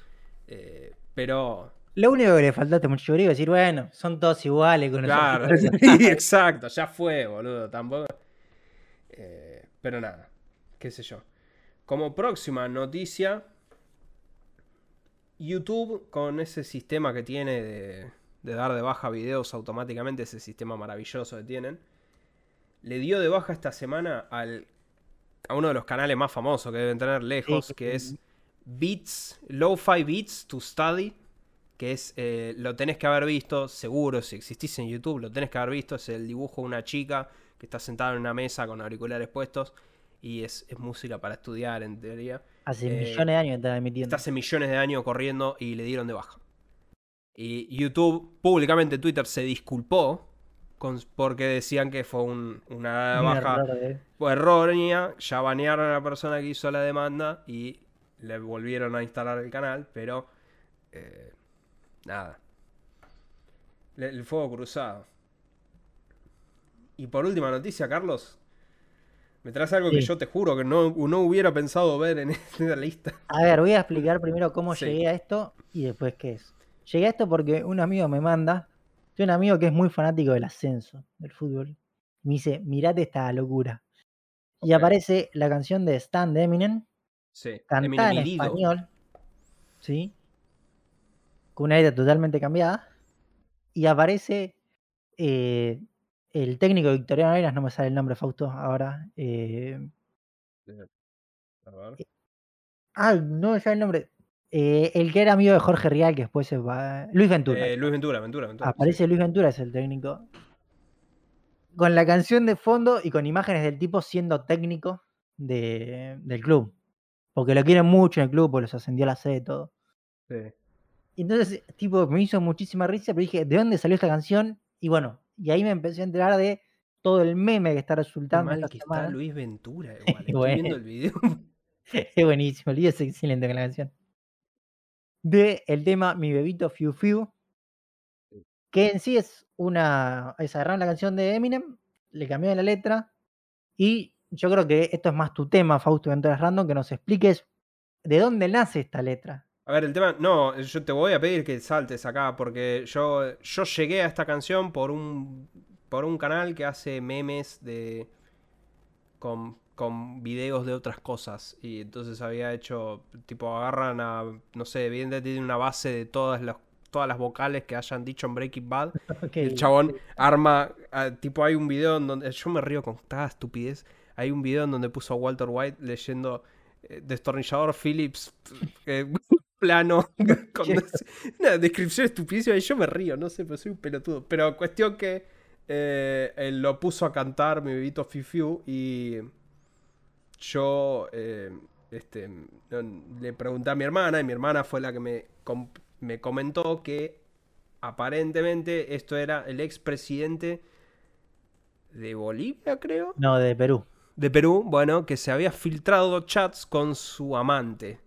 eh, pero Lo único que le faltó a este muchacho es decir, bueno, son todos iguales con Claro, sí, exacto, ya fue, boludo, tampoco. Pero nada, qué sé yo. Como próxima noticia, YouTube con ese sistema que tiene de, de dar de baja videos automáticamente, ese sistema maravilloso que tienen, le dio de baja esta semana al a uno de los canales más famosos que deben tener lejos, que es Beats, Lo-Fi Beats to Study, que es, eh, lo tenés que haber visto, seguro, si existís en YouTube, lo tenés que haber visto, es el dibujo de una chica que está sentada en una mesa con auriculares puestos y es, es música para estudiar, en teoría. Hace Eh, millones de años que estaba emitiendo. Está hace millones de años corriendo y le dieron de baja. Y YouTube, públicamente Twitter, se disculpó con- porque decían que fue un- una Un baja error de- errónea. Ya banearon a la persona que hizo la demanda y le volvieron a instalar el canal, pero eh, nada. Le- El fuego cruzado. Y por última noticia, Carlos. Me traes algo que yo te juro que no, no hubiera pensado ver en esta lista. A ver, voy a explicar primero cómo Sí. llegué a esto y después qué es. Llegué a esto porque un amigo me manda, tengo un amigo que es muy fanático del ascenso, del fútbol. Me dice, mirate esta locura. Y Ok. aparece la canción de Stan de Eminem, Sí, cantada en Eminem herido. español, ¿sí? Con una letra totalmente cambiada. Y aparece eh, el técnico de Victoriano Arenas, no me sale el nombre, Fausto, ahora. eh, A ver. ah, no me sale el nombre. Eh, el que era amigo de Jorge Rial, que después se va. Luis Ventura. Eh, Luis Ventura, Ventura, Ventura. sí. Aparece Luis Ventura, es el técnico. Con la canción de fondo y con imágenes del tipo siendo técnico de- del club. Porque lo quieren mucho en el club, porque los ascendió a la sede y todo. Sí. Entonces, tipo, me hizo muchísima risa, pero dije, ¿de dónde salió esta canción? Y bueno, y ahí me empecé a enterar de todo el meme que está resultando mal esta que semana. está Luis Ventura, igual. Estoy Bueno. viendo el video. Es buenísimo, el video es excelente con la canción. De el tema Mi Bebito Fiu Fiu, que en sí es una. Es agarrar la canción de Eminem, le cambió la letra, y yo creo que esto es más tu tema, Fausto Venturas Random, que nos expliques de dónde nace esta letra. A ver, el tema. No, yo te voy a pedir que saltes acá, porque yo, yo llegué a esta canción por un. por un canal que hace memes de. con, con videos de otras cosas. Y entonces había hecho. Tipo, agarran a. No sé, evidentemente tiene una base de todas las. Todas las vocales que hayan dicho en Breaking Bad. El chabón arma. tipo, hay un video en donde. Yo me río con cada estupidez. Hay un video en donde puso a Walter White leyendo eh, Destornillador Phillips. eh, plano. con una descripción estupidísima. Y yo me río, no sé, pero soy un pelotudo. Pero cuestión que. eh, él lo puso a cantar mi bebito Fifiu. Y. Yo. eh, este, le pregunté a mi hermana. Y mi hermana fue la que me, com- me comentó que aparentemente esto era el expresidente de Bolivia, creo. No, de Perú. De Perú, bueno, que se había filtrado chats con su amante.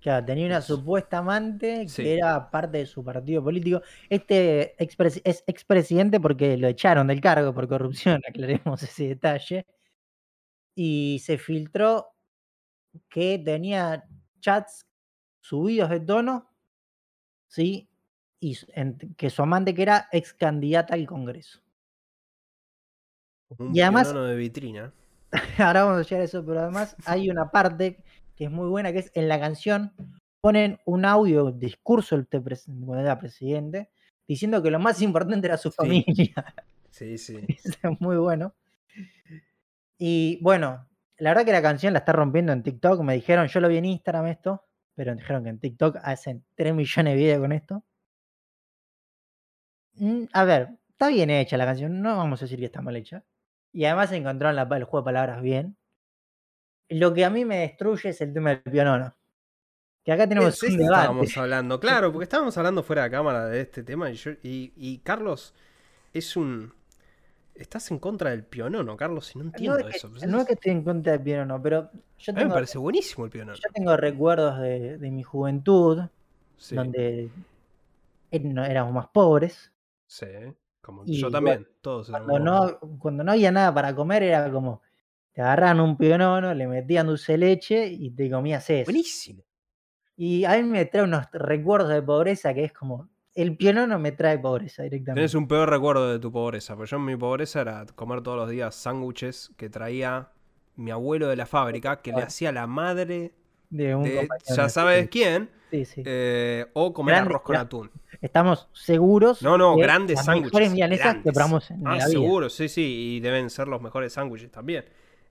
Claro, tenía una supuesta amante Sí. que era parte de su partido político. Este expres- es expresidente porque lo echaron del cargo por corrupción, aclaremos ese detalle. Y se filtró que tenía chats subidos de tono, ¿sí? Y en- que su amante que era ex candidata al Congreso. Un Y además- de vitrina. Ahora vamos a llegar a eso, pero además hay una parte que es muy buena, que es en la canción ponen un audio, un discurso del presidente, diciendo que lo más importante era su Sí. familia. Sí, sí. Eso es muy bueno. Y bueno, la verdad que la canción la está rompiendo en TikTok. Me dijeron, yo lo vi en Instagram esto, pero me dijeron que en TikTok hacen 3 millones de videos con esto. Mm, A ver, está bien hecha la canción, no vamos a decir que está mal hecha. Y además encontraron la, el juego de palabras bien. Lo que a mí me destruye es el tema del pionono. Que acá tenemos Es- un debate. estábamos hablando, claro, porque estábamos hablando fuera de cámara de este tema y, yo- y, y Carlos es un... Estás en contra del pionono, Carlos, y no No entiendo es, que, eso. pues no es que estoy en contra del pionono, pero yo a mí me parece buenísimo el pionono. yo tengo recuerdos de, de mi juventud, Sí, donde éramos más pobres. sí, como Y yo bueno, también, todos éramos Cuando no, cuando no había nada para comer, era como te agarraban un pionono, le metían dulce de leche y te comías eso. Buenísimo. Y a mí me trae unos recuerdos de pobreza que es como. El pionono me trae pobreza directamente. Tenés un peor recuerdo de tu pobreza, porque yo en mi pobreza era comer todos los días sándwiches que traía mi abuelo de la fábrica, que le hacía la madre de un de compañero ya sabes quién, Sí, sí. eh, o comer Grande- arroz con atún. Estamos seguros. No, no, grandes las sándwiches. mejores milanesas que probamos en Ah, la vida. seguro, sí, sí, y deben ser los mejores sándwiches también.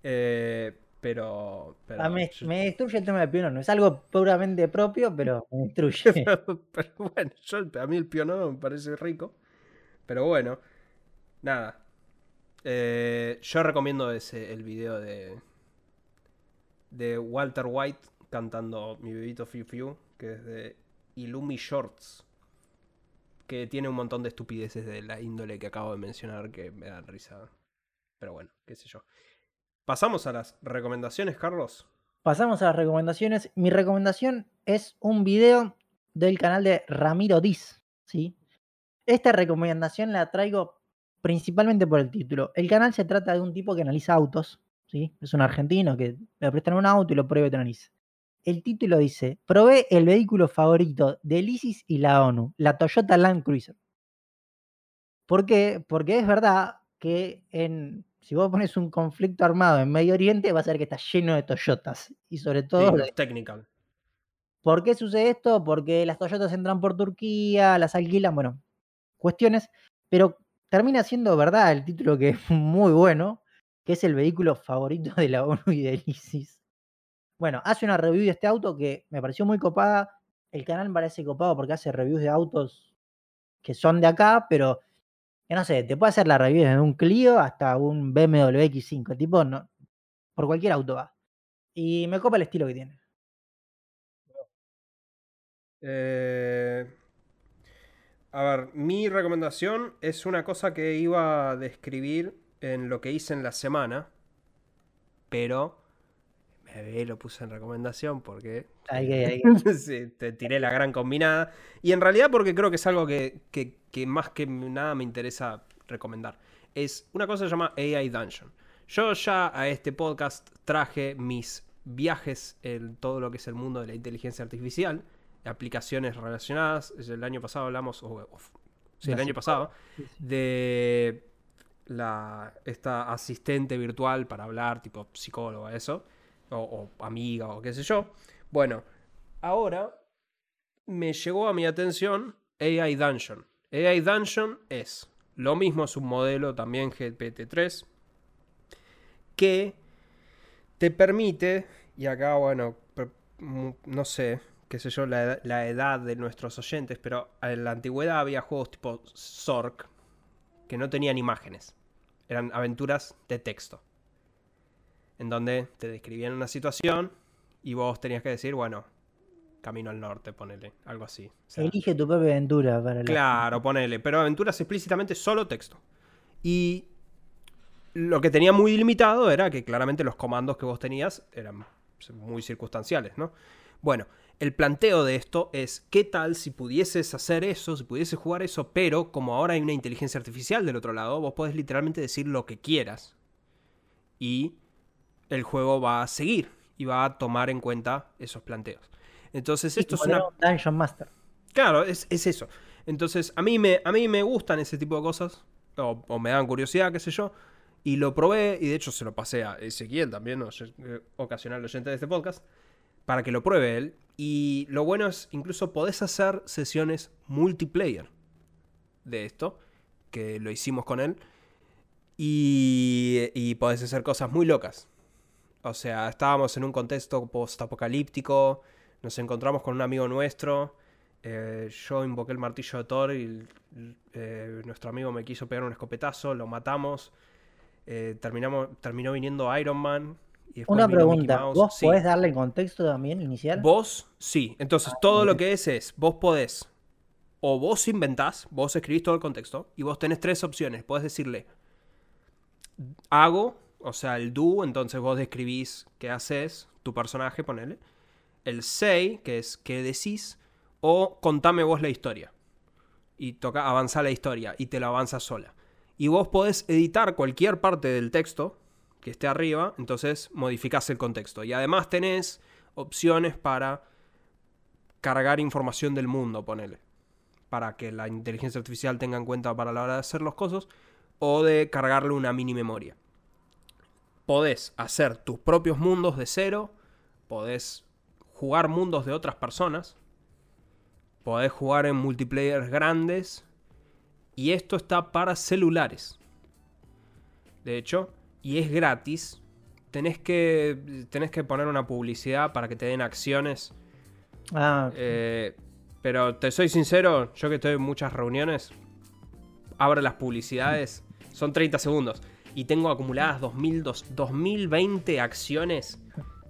Eh, Pero. pero Ah, me, yo- me destruye el tema del piano. No es algo puramente propio, pero me destruye. pero, pero bueno, yo, a mí el piano me parece rico. Pero bueno, nada. Eh, yo recomiendo ese, el video de. de Walter White cantando Mi bebito Fiu Fiu, que es de Illumi Shorts. Que tiene un montón de estupideces de la índole que acabo de mencionar que me dan risa. Pero bueno, qué sé yo. Pasamos a las recomendaciones, Carlos. Pasamos a las recomendaciones. Mi recomendación es un video del canal de Ramiro Diz. ¿sí? Esta recomendación la traigo principalmente por el título. El canal se trata de un tipo que analiza autos. ¿sí? Es un argentino que le prestan un auto y lo prueba y te analiza. El título dice: Probé el vehículo favorito del ISIS y la ONU, la Toyota Land Cruiser. ¿Por qué? Porque es verdad que en, si vos pones un conflicto armado en Medio Oriente, vas a ver que está lleno de Toyotas. Y sobre todo, Sí, los technical. ¿por qué sucede esto? Porque las Toyotas entran por Turquía, las alquilan, bueno, cuestiones, pero termina siendo verdad el título que es muy bueno, que es el vehículo favorito de la ONU y del ISIS. Bueno, hace una review de este auto que me pareció muy copada. El canal me parece copado porque hace reviews de autos que son de acá, pero no sé, te puede hacer la review desde un Clio hasta un BMW X5, tipo, no, por cualquier auto va. Y me copa el estilo que tiene. Eh, a ver, mi recomendación es una cosa que iba a describir en lo que hice en la semana, pero lo puse en recomendación porque que- hay que- sí, te tiré la gran combinada. Y en realidad porque creo que es algo que, que- que más que nada me interesa recomendar. Es una cosa que se llama AI Dungeon. Yo ya a este podcast traje mis viajes en todo lo que es el mundo de la inteligencia artificial, aplicaciones relacionadas. El año pasado hablamos, o- o- sí, el año pasado, de la, esta asistente virtual para hablar, tipo psicóloga, eso, o, o amiga, o qué sé yo. Bueno, ahora me llegó a mi atención AI Dungeon. AI Dungeon es lo mismo, es un modelo también GPT-3 que te permite, y acá, bueno, no sé, qué sé yo, la, la edad de nuestros oyentes, pero en la antigüedad había juegos tipo Zork que no tenían imágenes, eran aventuras de texto, en donde te describían una situación y vos tenías que decir, bueno, camino al norte, ponele, algo así. O sea, Elige tu propia aventura para la- Claro, ponele. Pero aventuras explícitamente solo texto. Y lo que tenía muy limitado era que claramente los comandos que vos tenías eran muy circunstanciales, ¿no? Bueno, el planteo de esto es, ¿qué tal si pudieses hacer eso, si pudieses jugar eso, pero como ahora hay una inteligencia artificial del otro lado, vos podés literalmente decir lo que quieras. Y el juego va a seguir y va a tomar en cuenta esos planteos. Entonces, esto es una Dungeon Master. Claro, es, es eso. Entonces, a mí, me, a mí me gustan ese tipo de cosas. O, o me dan curiosidad, qué sé yo. Y lo probé, y de hecho se lo pasé a Ezequiel también, oye- eh, ocasional oyente de este podcast, para que lo pruebe él. Y lo bueno es, incluso podés hacer sesiones multiplayer de esto, que lo hicimos con él. Y, y podés hacer cosas muy locas. O sea, estábamos en un contexto post-apocalíptico, nos encontramos con un amigo nuestro. eh, yo invoqué el martillo de Thor y eh, nuestro amigo me quiso pegar un escopetazo, lo matamos. eh, terminamos, terminó viniendo Iron Man. Y Una pregunta. ¿vos Sí. podés darle el contexto también inicial? Vos, sí. Entonces, Ah, todo lo que es es, vos podés, o vos inventás, vos escribís todo el contexto, y vos tenés tres opciones. Podés decirle, hago, o sea, el do, entonces vos describís qué haces, tu personaje, ponele. El say, que es qué decís, o contame vos la historia. Y toca avanzar la historia, y te lo avanza sola. Y vos podés editar cualquier parte del texto que esté arriba, entonces modificás el contexto. Y además tenés opciones para cargar información del mundo, ponele. Para que la inteligencia artificial tenga en cuenta para la hora de hacer los cosas. O de cargarle una mini memoria. Podés hacer tus propios mundos de cero. Podés jugar mundos de otras personas. Podés jugar en multiplayer grandes. Y esto está para celulares. De hecho, y es gratis tenés que, tenés que poner una publicidad para que te den acciones. Ah, Eh, pero te soy sincero, yo que estoy en muchas reuniones, abro las publicidades, son 30 segundos, y tengo acumuladas 2000, dos- 2020 acciones.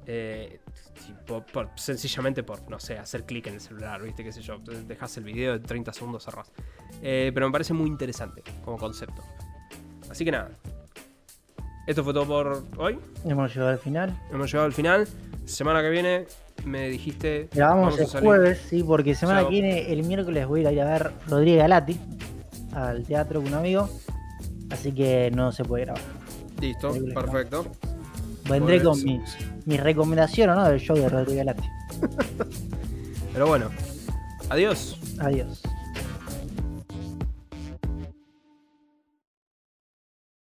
eh, tipo, por- sencillamente por, no sé, hacer clic en el celular, ¿viste? ¿Qué sé yo? Dejas el video de 30 segundos, cerrás. Eh, pero me parece muy interesante como concepto. Así que nada. Esto fue todo por hoy. hemos llegado al final. Hemos llegado al final. Semana que viene me dijiste. Grabamos el salir. jueves, sí, porque semana O sea, que viene, el miércoles voy a ir a ver Rodríguez Galati al teatro con un amigo. Así que no se puede grabar. Listo, perfecto. Vendré Pues- con mis, mis recomendaciones ¿no? del show de Rodríguez Galati. Pero bueno. Adiós. Adiós.